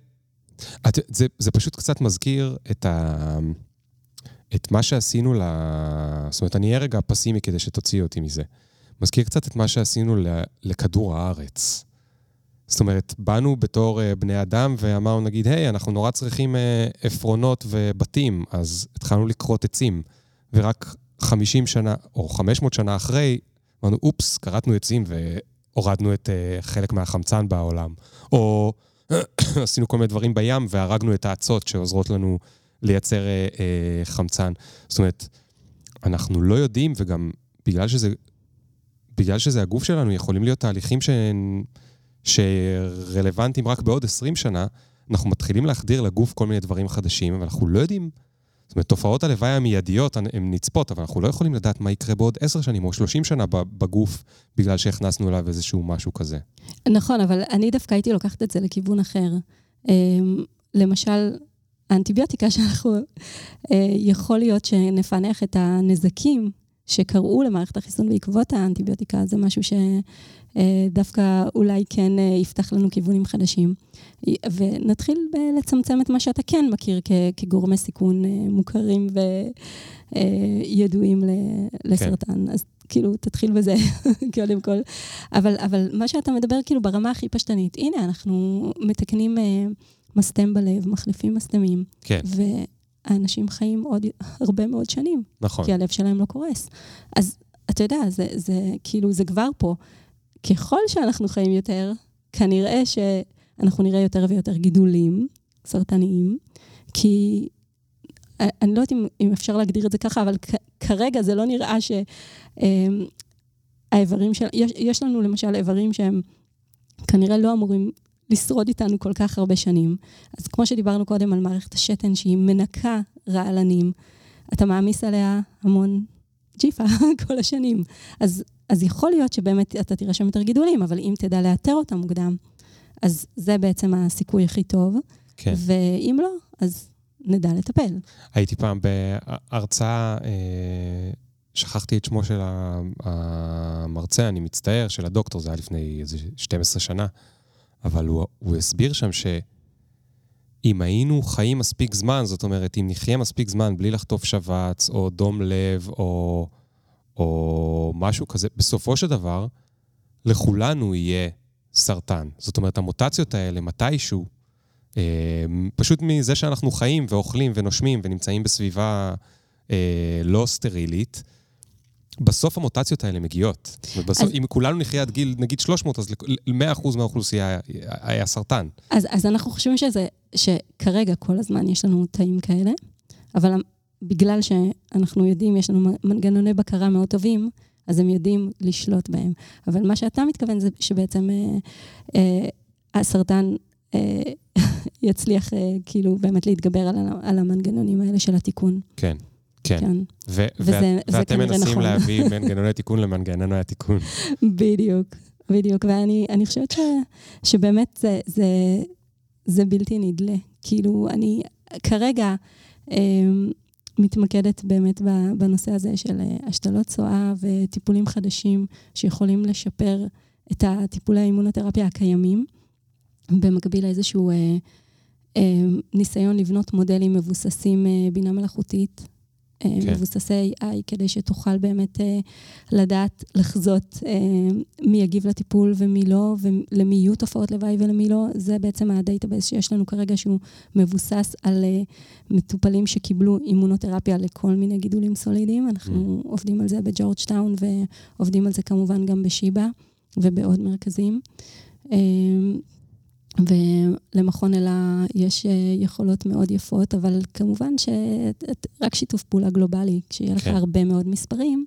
את, זה, זה פשוט קצת מזכיר את, ה, את מה שעשינו ל... זאת אומרת, אני אהיה רגע פסימי כדי שתוציאי אותי מזה. מזכיר קצת את מה שעשינו לכדור הארץ. זאת אומרת, באנו בתור uh, בני אדם ואמרנו, נגיד, היי, אנחנו נורא צריכים uh, עפרונות ובתים, אז התחלנו לכרות עצים. ורק 50 שנה, או 500 שנה אחרי, אמרנו, אופס, כרתנו עצים והורדנו את uh, חלק מהחמצן בעולם. או [clears throat] עשינו כל מיני דברים בים והרגנו את האצות שעוזרות לנו לייצר uh, uh, חמצן. זאת אומרת, אנחנו לא יודעים, וגם בגלל שזה, בגלל שזה הגוף שלנו, יכולים להיות תהליכים שהם... שרלוונטיים רק בעוד 20 שנה, אנחנו מתחילים להחדיר לגוף כל מיני דברים חדשים, אבל אנחנו לא יודעים... זאת אומרת, תופעות הלוואי המיידיות הן נצפות, אבל אנחנו לא יכולים לדעת מה יקרה בעוד 10 שנים או 30 שנה בגוף, בגלל שהכנסנו אליו איזשהו משהו כזה. נכון, אבל אני דווקא הייתי לוקחת את זה לכיוון אחר. אמ, למשל, האנטיביוטיקה שאנחנו, אה, יכול להיות שנפענח את הנזקים שקרו למערכת החיסון בעקבות האנטיביוטיקה, זה משהו שדווקא אולי כן אה, יפתח לנו כיוונים חדשים. ונתחיל לצמצם את מה שאתה כן מכיר כגורמי סיכון אה, מוכרים וידועים אה, לסרטן. כן. אז כאילו, תתחיל בזה, [laughs] קודם כל. אבל, אבל מה שאתה מדבר, כאילו, ברמה הכי פשטנית, הנה, אנחנו מתקנים מסתם בלב, מחליפים מסתמים. כן. האנשים חיים עוד הרבה מאוד שנים. נכון. כי הלב שלהם לא קורס. אז אתה יודע, זה, זה כאילו, זה כבר פה. ככל שאנחנו חיים יותר, כנראה שאנחנו נראה יותר ויותר גידולים סרטניים, כי אני לא יודעת אם, אם אפשר להגדיר את זה ככה, אבל כ- כרגע זה לא נראה שהאיברים אמ, של... יש, יש לנו למשל איברים שהם כנראה לא אמורים לשרוד איתנו כל כך הרבה שנים. אז כמו שדיברנו קודם על מערכת השתן שהיא מנקה רעלנים, אתה מעמיס עליה המון ג'יפה [laughs] כל השנים. אז, אז יכול להיות שבאמת אתה תראה שם יותר גידולים, אבל אם תדע לאתר אותם מוקדם, אז זה בעצם הסיכוי הכי טוב. כן. ואם לא, אז נדע לטפל. הייתי פעם בהרצאה, אה, שכחתי את שמו של המרצה, אני מצטער, של הדוקטור, זה היה לפני איזה 12 שנה. אבל הוא, הוא הסביר שם שאם היינו חיים מספיק זמן, זאת אומרת, אם נחיה מספיק זמן בלי לחטוף שבץ, או דום לב, או, או משהו כזה, בסופו של דבר, לכולנו יהיה סרטן. זאת אומרת, המוטציות האלה, מתישהו, אה, פשוט מזה שאנחנו חיים ואוכלים ונושמים ונמצאים בסביבה אה, לא סטרילית, בסוף המוטציות האלה מגיעות. זאת אומרת, בסוף, אז... אם כולנו נחיה עד גיל, נגיד 300, אז ל-100% מהאוכלוסייה היה, היה סרטן. אז, אז אנחנו חושבים שזה, שכרגע כל הזמן יש לנו תאים כאלה, אבל בגלל שאנחנו יודעים, יש לנו מנגנוני בקרה מאוד טובים, אז הם יודעים לשלוט בהם. אבל מה שאתה מתכוון זה שבעצם אה, אה, הסרטן אה, [laughs] יצליח אה, כאילו באמת להתגבר על, על המנגנונים האלה של התיקון. כן. כן. כן. ו- וזה, ואתם מנסים נכון. להביא [laughs] מנגנוני תיקון למנגנוני התיקון. בדיוק, בדיוק. ואני חושבת ש, שבאמת זה, זה, זה בלתי נדלה. כאילו, אני כרגע אה, מתמקדת באמת בנושא הזה של אה, השתלות צואה וטיפולים חדשים שיכולים לשפר את הטיפולי האימונותרפיה הקיימים, במקביל לאיזשהו... אה, ניסיון לבנות מודלים מבוססים בינה מלאכותית. כן. מבוססי AI, כדי שתוכל באמת לדעת, לחזות מי יגיב לטיפול ומי לא, ולמי יהיו תופעות לוואי ולמי לא. זה בעצם ה database שיש לנו כרגע, שהוא מבוסס על מטופלים שקיבלו אימונותרפיה לכל מיני גידולים סולידיים. אנחנו mm. עובדים על זה בג'ורג'טאון, ועובדים על זה כמובן גם בשיבא ובעוד מרכזים. ולמכון אלה יש אה, יכולות מאוד יפות, אבל כמובן שרק שיתוף פעולה גלובלי, כשיהיה לך כן. הרבה מאוד מספרים.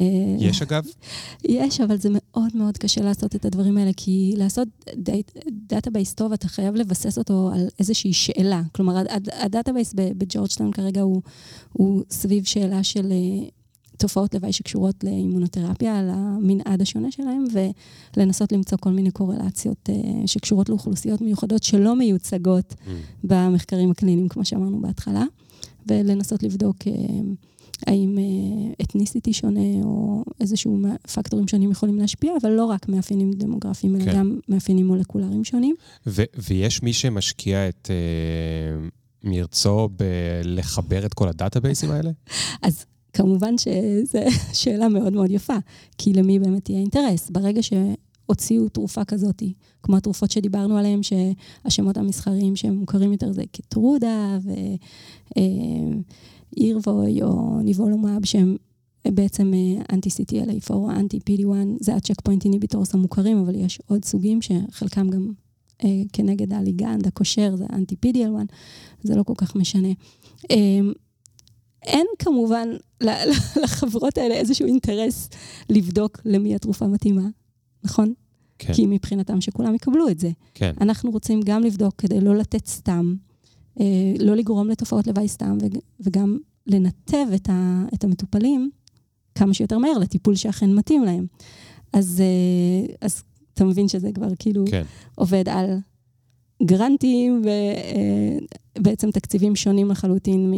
אה, יש אגב? יש, אבל זה מאוד מאוד קשה לעשות את הדברים האלה, כי לעשות database טוב, אתה חייב לבסס אותו על איזושהי שאלה. כלומר, ה database בג'ורג'טאון כרגע הוא, הוא סביב שאלה של אה, תופעות לוואי שקשורות לאימונותרפיה, על המנעד השונה שלהם, ולנסות למצוא כל מיני קורלציות uh, שקשורות לאוכלוסיות מיוחדות שלא מיוצגות mm. במחקרים הקליניים, כמו שאמרנו בהתחלה, ולנסות לבדוק uh, האם אתניסיטי שונה או איזשהו פקטורים שונים יכולים להשפיע, אבל לא רק מאפיינים דמוגרפיים, כן. אלא גם מאפיינים מולקולריים שונים. ו- ויש מי שמשקיע את... מרצו בלחבר את כל הדאטאבייסים האלה? [laughs] אז כמובן שזו [laughs] שאלה מאוד מאוד יפה, כי למי באמת יהיה אינטרס? ברגע שהוציאו תרופה כזאת, כמו התרופות שדיברנו עליהן, שהשמות המסחריים שהם מוכרים יותר זה קטרודה ויירווי אה, או ניבולומאב, שהם בעצם אנטי-CTLA4 או אנטי-PD1, זה ה checkpoint inhibitors המוכרים, אבל יש עוד סוגים שחלקם גם אה, כנגד הליגנד, הקושר, זה אנטי-PDL1, זה לא כל כך משנה. אין כמובן [laughs] לחברות האלה איזשהו אינטרס לבדוק למי התרופה מתאימה, נכון? כן. כי מבחינתם שכולם יקבלו את זה. כן. אנחנו רוצים גם לבדוק כדי לא לתת סתם, אה, לא לגרום לתופעות לוואי סתם, וגם לנתב את, ה, את המטופלים כמה שיותר מהר לטיפול שאכן מתאים להם. אז, אה, אז אתה מבין שזה כבר כאילו כן. עובד על גרנטים ובעצם תקציבים שונים לחלוטין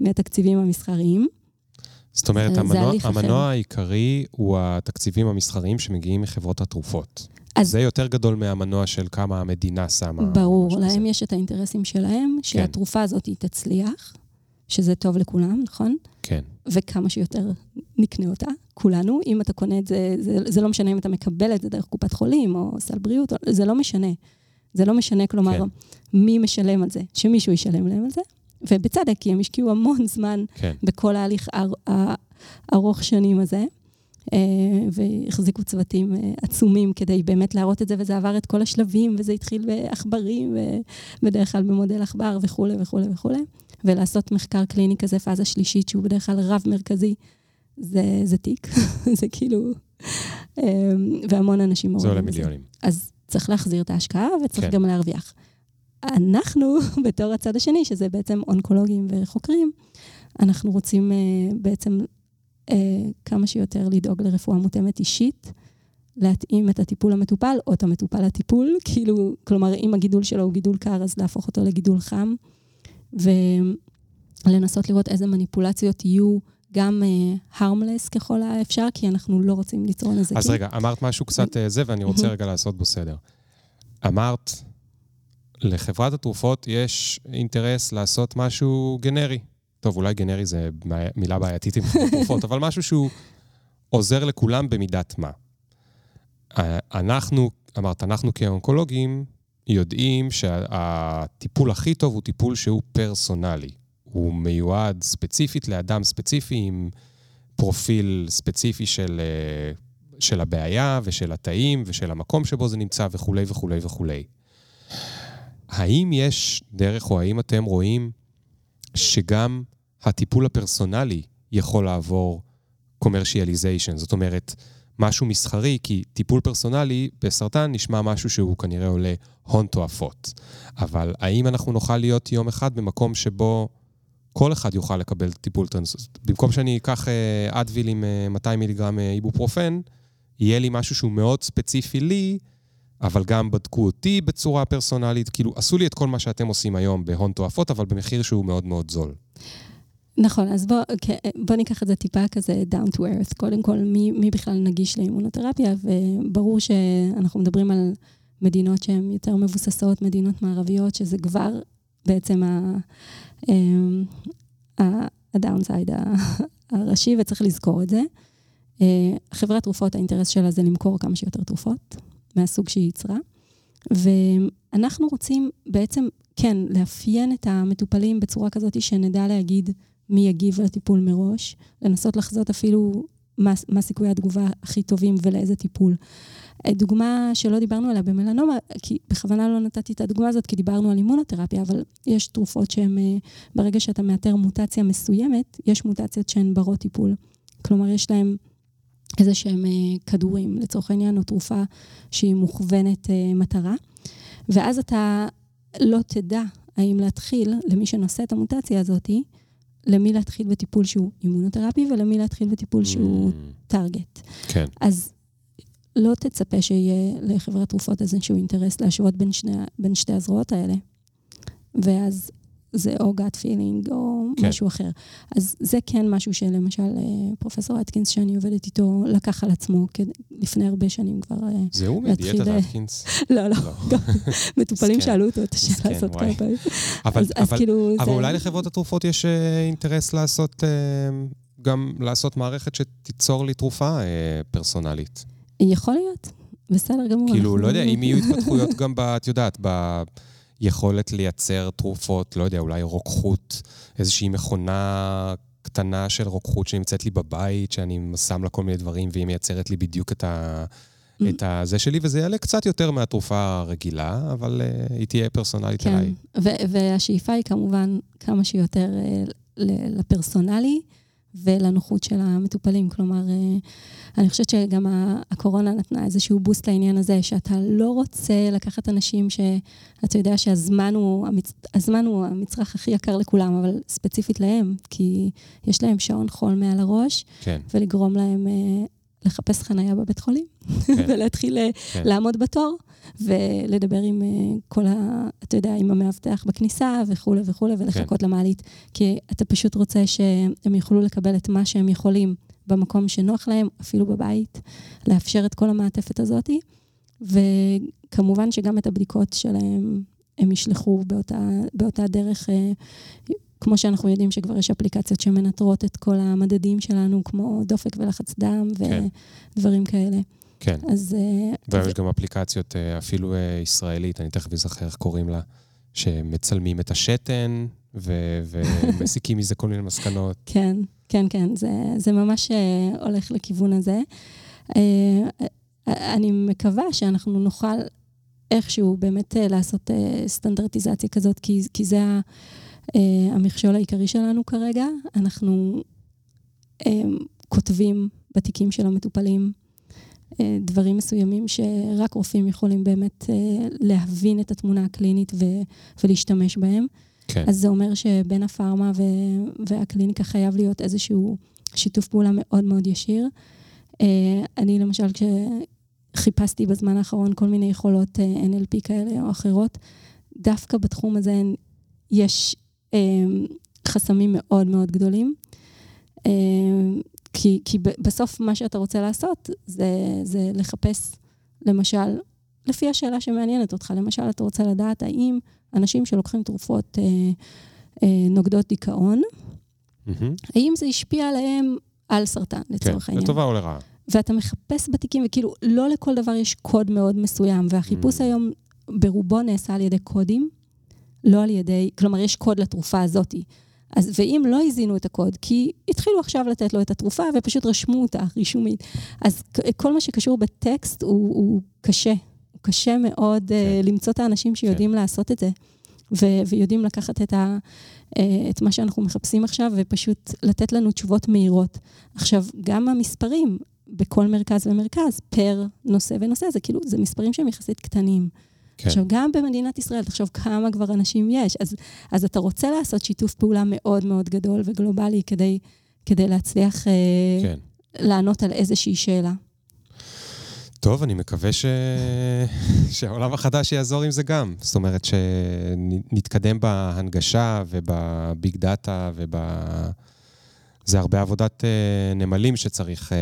מהתקציבים המסחריים. זאת אומרת, המנוע, המנוע העיקרי הוא התקציבים המסחריים שמגיעים מחברות התרופות. אז זה יותר גדול מהמנוע של כמה המדינה שמה. ברור, להם זה. יש את האינטרסים שלהם, כן. שהתרופה כן. הזאת תצליח, שזה טוב לכולם, נכון? כן. וכמה שיותר נקנה אותה, כולנו. אם אתה קונה את זה, זה, זה לא משנה אם אתה מקבל את זה דרך קופת חולים או סל בריאות, זה לא משנה. זה לא משנה, כלומר, כן. מי משלם על זה, שמישהו ישלם להם על זה, ובצדק, כי הם השקיעו המון [laughs] זמן כן. בכל ההליך ארוך שנים הזה. אה, והחזיקו צוותים אה, עצומים כדי באמת להראות את זה, וזה עבר את כל השלבים, וזה התחיל בעכברים, בדרך כלל במודל עכבר וכולי וכולי וכולי. ולעשות מחקר קליני כזה, פאזה שלישית, שהוא בדרך כלל רב-מרכזי, זה, זה תיק, [laughs] זה כאילו... אה, והמון אנשים זה עולה מיליונים. אז צריך להחזיר את ההשקעה וצריך כן. גם להרוויח. אנחנו, [laughs] בתור הצד השני, שזה בעצם אונקולוגים וחוקרים, אנחנו רוצים uh, בעצם uh, כמה שיותר לדאוג לרפואה מותאמת אישית, להתאים את הטיפול למטופל או את המטופל לטיפול, [laughs] כאילו, כלומר, אם הגידול שלו הוא גידול קר, אז להפוך אותו לגידול חם, ולנסות לראות איזה מניפולציות יהיו גם uh, harmless ככל האפשר, כי אנחנו לא רוצים ליצור נזקים. אז רגע, אמרת משהו קצת uh, זה, ואני רוצה רגע לעשות בו סדר. אמרת, לחברת התרופות יש אינטרס לעשות משהו גנרי. טוב, אולי גנרי זה מילה בעייתית עם חברות תרופות, אבל משהו שהוא עוזר לכולם במידת מה. אנחנו, אמרת, אנחנו כאונקולוגים יודעים שהטיפול הכי טוב הוא טיפול שהוא פרסונלי. הוא מיועד ספציפית לאדם ספציפי עם פרופיל ספציפי של, אה, של הבעיה ושל התאים ושל המקום שבו זה נמצא וכולי וכולי וכולי. האם יש דרך או האם אתם רואים שגם הטיפול הפרסונלי יכול לעבור commercialization? זאת אומרת, משהו מסחרי, כי טיפול פרסונלי בסרטן נשמע משהו שהוא כנראה עולה הון תועפות. אבל האם אנחנו נוכל להיות יום אחד במקום שבו כל אחד יוכל לקבל טיפול טרנס... במקום שאני אקח אה, אדוויל עם 200 אה, מיליגרם אה, איבופרופן, יהיה לי משהו שהוא מאוד ספציפי לי, אבל גם בדקו אותי בצורה פרסונלית. כאילו, עשו לי את כל מה שאתם עושים היום בהון תועפות, אבל במחיר שהוא מאוד מאוד זול. נכון, אז בוא, אוקיי, בוא ניקח את זה טיפה כזה down to earth. קודם כל, מי, מי בכלל נגיש לאימונותרפיה? וברור שאנחנו מדברים על מדינות שהן יותר מבוססות, מדינות מערביות, שזה כבר בעצם הדאונסייד [laughs] הראשי, וצריך לזכור את זה. חברת תרופות, האינטרס שלה זה למכור כמה שיותר תרופות, מהסוג שהיא ייצרה. ואנחנו רוצים בעצם, כן, לאפיין את המטופלים בצורה כזאת שנדע להגיד מי יגיב לטיפול מראש, לנסות לחזות אפילו מה, מה סיכויי התגובה הכי טובים ולאיזה טיפול. דוגמה שלא דיברנו עליה במלנומה, כי בכוונה לא נתתי את הדוגמה הזאת, כי דיברנו על אימונותרפיה, אבל יש תרופות שהן, אה, ברגע שאתה מאתר מוטציה מסוימת, יש מוטציות שהן ברות טיפול. כלומר, יש להן איזה שהם אה, כדורים, לצורך העניין, או תרופה שהיא מוכוונת אה, מטרה, ואז אתה לא תדע האם להתחיל, למי שנושא את המוטציה הזאת, למי להתחיל בטיפול שהוא אימונותרפי ולמי להתחיל בטיפול שהוא טארגט. כן. אז לא תצפה שיהיה לחברת תרופות איזשהו אינטרס להשוות בין, שני, בין שתי הזרועות האלה. ואז זה או gut feeling או כן. משהו אחר. אז זה כן משהו שלמשל אה, פרופסור אטקינס, שאני עובדת איתו, לקח על עצמו לפני הרבה שנים כבר אה, זה הוא מדיאטת אטקינס? לא, לא. [laughs] מטופלים שאלו אותו את השאלה הזאת כמה פעמים. אבל, כאילו... אבל אולי לחברות התרופות יש אה, אינטרס לעשות, גם לעשות מערכת שתיצור לי תרופה פרסונלית. יכול להיות, בסדר גמור. כאילו, לא יודע, אם יהיו [laughs] התפתחויות גם, את יודעת, ב... יכולת לייצר תרופות, לא יודע, אולי רוקחות, איזושהי מכונה קטנה של רוקחות שנמצאת לי בבית, שאני שם לה כל מיני דברים, והיא מייצרת לי בדיוק את ה... Mm. את הזה שלי, וזה יעלה קצת יותר מהתרופה הרגילה, אבל uh, היא תהיה פרסונלית כן. אליי. ו- והשאיפה היא כמובן כמה שיותר uh, לפרסונלי. ולנוחות של המטופלים. כלומר, אה, אני חושבת שגם הקורונה נתנה איזשהו בוסט לעניין הזה, שאתה לא רוצה לקחת אנשים שאתה יודע שהזמן הוא, המצ... הזמן הוא המצרך הכי יקר לכולם, אבל ספציפית להם, כי יש להם שעון חול מעל הראש, כן. ולגרום להם אה, לחפש חנייה בבית חולים, כן. [laughs] ולהתחיל אה, כן. לעמוד בתור. ולדבר עם uh, כל ה... אתה יודע, עם המאבטח בכניסה וכולי וכולי, ולחכות כן. למעלית. כי אתה פשוט רוצה שהם יוכלו לקבל את מה שהם יכולים במקום שנוח להם, אפילו בבית, לאפשר את כל המעטפת הזאת. וכמובן שגם את הבדיקות שלהם הם ישלחו באותה, באותה דרך. Uh, כמו שאנחנו יודעים שכבר יש אפליקציות שמנטרות את כל המדדים שלנו, כמו דופק ולחץ דם כן. ודברים כאלה. כן. אז... אה, ויש ו... גם אפליקציות, אה, אפילו אה, ישראלית, אני תכף אזכר איך קוראים לה, שמצלמים את השתן ו- ומסיקים מזה כל מיני מסקנות. [laughs] כן, כן, כן, זה, זה ממש הולך לכיוון הזה. אני מקווה שאנחנו נוכל איכשהו באמת לעשות סטנדרטיזציה כזאת, כי, כי זה המכשול העיקרי שלנו כרגע. אנחנו כותבים בתיקים של המטופלים. אה, דברים מסוימים שרק רופאים יכולים באמת אה, להבין את התמונה הקלינית ו- ולהשתמש בהם. כן. אז זה אומר שבין הפארמה ו- והקליניקה חייב להיות איזשהו שיתוף פעולה מאוד מאוד ישיר. אה, אני למשל, כשחיפשתי בזמן האחרון כל מיני יכולות NLP כאלה או אחרות, דווקא בתחום הזה יש חסמים מאוד מאוד גדולים. כי, כי בסוף מה שאתה רוצה לעשות זה, זה לחפש, למשל, לפי השאלה שמעניינת אותך, למשל, אתה רוצה לדעת האם אנשים שלוקחים תרופות אה, אה, נוגדות דיכאון, mm-hmm. האם זה השפיע עליהם על סרטן, לצורך כן, העניין. כן, לטובה או לרעה. ואתה מחפש בתיקים, וכאילו, לא לכל דבר יש קוד מאוד מסוים, והחיפוש mm-hmm. היום ברובו נעשה על ידי קודים, לא על ידי, כלומר, יש קוד לתרופה הזאתי. אז, ואם לא הזינו את הקוד, כי התחילו עכשיו לתת לו את התרופה ופשוט רשמו אותה רישומית, אז כל מה שקשור בטקסט הוא, הוא קשה. הוא קשה מאוד כן. uh, למצוא את האנשים שיודעים כן. לעשות את זה, ו- ויודעים לקחת את, ה- uh, את מה שאנחנו מחפשים עכשיו ופשוט לתת לנו תשובות מהירות. עכשיו, גם המספרים בכל מרכז ומרכז, פר נושא ונושא, זה כאילו, זה מספרים שהם יחסית קטנים. כן. עכשיו, גם במדינת ישראל, תחשוב כמה כבר אנשים יש. אז, אז אתה רוצה לעשות שיתוף פעולה מאוד מאוד גדול וגלובלי כדי, כדי להצליח אה, כן. לענות על איזושהי שאלה. טוב, אני מקווה ש... [laughs] שהעולם החדש יעזור עם זה גם. זאת אומרת, שנתקדם בהנגשה וב big data וב... זה הרבה עבודת uh, נמלים שצריך, uh,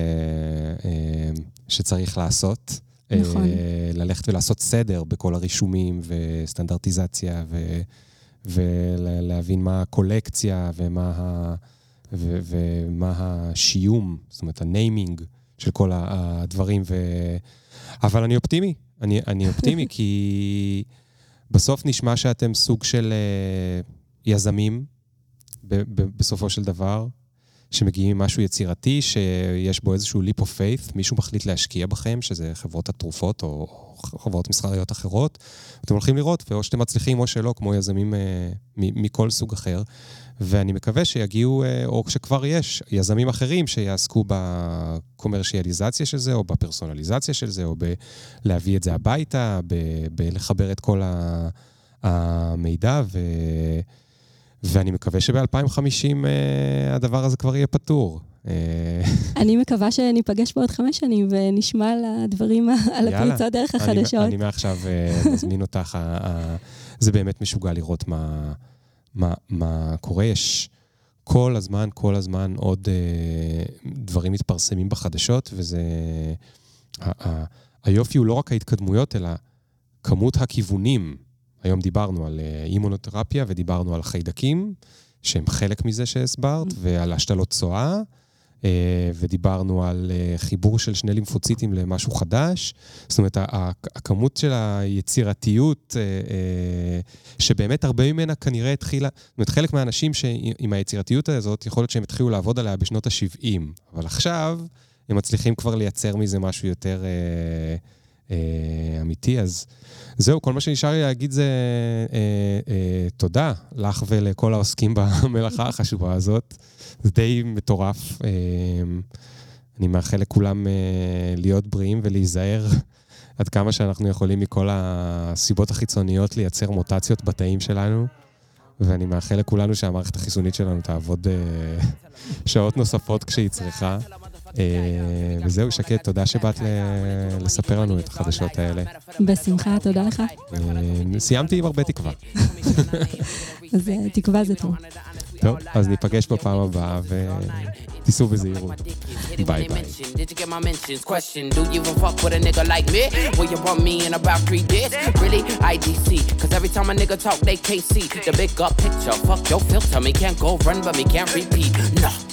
uh, שצריך לעשות. נכון. ללכת ולעשות סדר בכל הרישומים וסטנדרטיזציה, ו, ולהבין מה הקולקציה ומה, ה, ו, ומה השיום, זאת אומרת, ה naming של כל הדברים. ו... אבל אני אופטימי, אני, אני אופטימי [laughs] כי בסוף נשמע שאתם סוג של uh, יזמים, ב, ב, בסופו של דבר. שמגיעים עם משהו יצירתי, שיש בו איזשהו leap of faith, מישהו מחליט להשקיע בכם, שזה חברות התרופות או חברות מסחריות אחרות, אתם הולכים לראות, ואו שאתם מצליחים או שלא, כמו יזמים אה, מכל סוג אחר. ואני מקווה שיגיעו, אה, או שכבר יש, יזמים אחרים שיעסקו בקומרשיאליזציה של זה, או בפרסונליזציה של זה, או בלהביא את זה הביתה, בלחבר את כל המידע, ו... ואני מקווה שב-2050 אה, הדבר הזה כבר יהיה פתור. אה, [laughs] אני מקווה שניפגש בעוד חמש שנים ונשמע על הדברים, על הפריצות דרך החדשות. אני מעכשיו אה, מזמין אותך, זה באמת משוגע לראות מה, מה, מה קורה. יש כל הזמן, כל הזמן עוד דברים מתפרסמים בחדשות, וזה... היופי הוא לא רק ההתקדמויות, אלא כמות הכיוונים. היום דיברנו על אה, אימונותרפיה ודיברנו על חיידקים, שהם חלק מזה שהסברת, mm. ועל השתלות צואה, אה, ודיברנו על אה, חיבור של שני לימפוציטים למשהו חדש. זאת אומרת, הכמות של היצירתיות, שבאמת הרבה ממנה כנראה התחילה, זאת אומרת, חלק מהאנשים שעם היצירתיות הזאת, יכול להיות שהם התחילו לעבוד עליה בשנות ה-70, אבל עכשיו הם מצליחים כבר לייצר מזה משהו יותר... אה, אמיתי. אז זהו, כל מה שנשאר לי להגיד זה אה, אה, תודה לך ולכל העוסקים במלאכה החשובה הזאת. זה די מטורף. אה, אני מאחל לכולם אה, להיות בריאים ולהיזהר עד כמה שאנחנו יכולים מכל הסיבות החיצוניות לייצר מוטציות בתאים שלנו. ואני מאחל לכולנו שהמערכת החיסונית שלנו תעבוד אה, שעות נוספות כשהיא צריכה. אה, וזהו, שקד, תודה שבאת לספר לנו את החדשות האלה. בשמחה, תודה לך. אה, סיימתי עם הרבה תקווה. אז אה, תקווה זה טוב. טוב, אז ניפגש בפעם הבאה ותיסעו בזהירות. ביי ביי. Did you get my mentions? Question, do you even fuck with a nigga like me? Will you run me in about three days? Really? IDC, cause every time a nigga talk, they can't see the big up picture. Fuck your filter, me can't go run, but me can't repeat. Nah.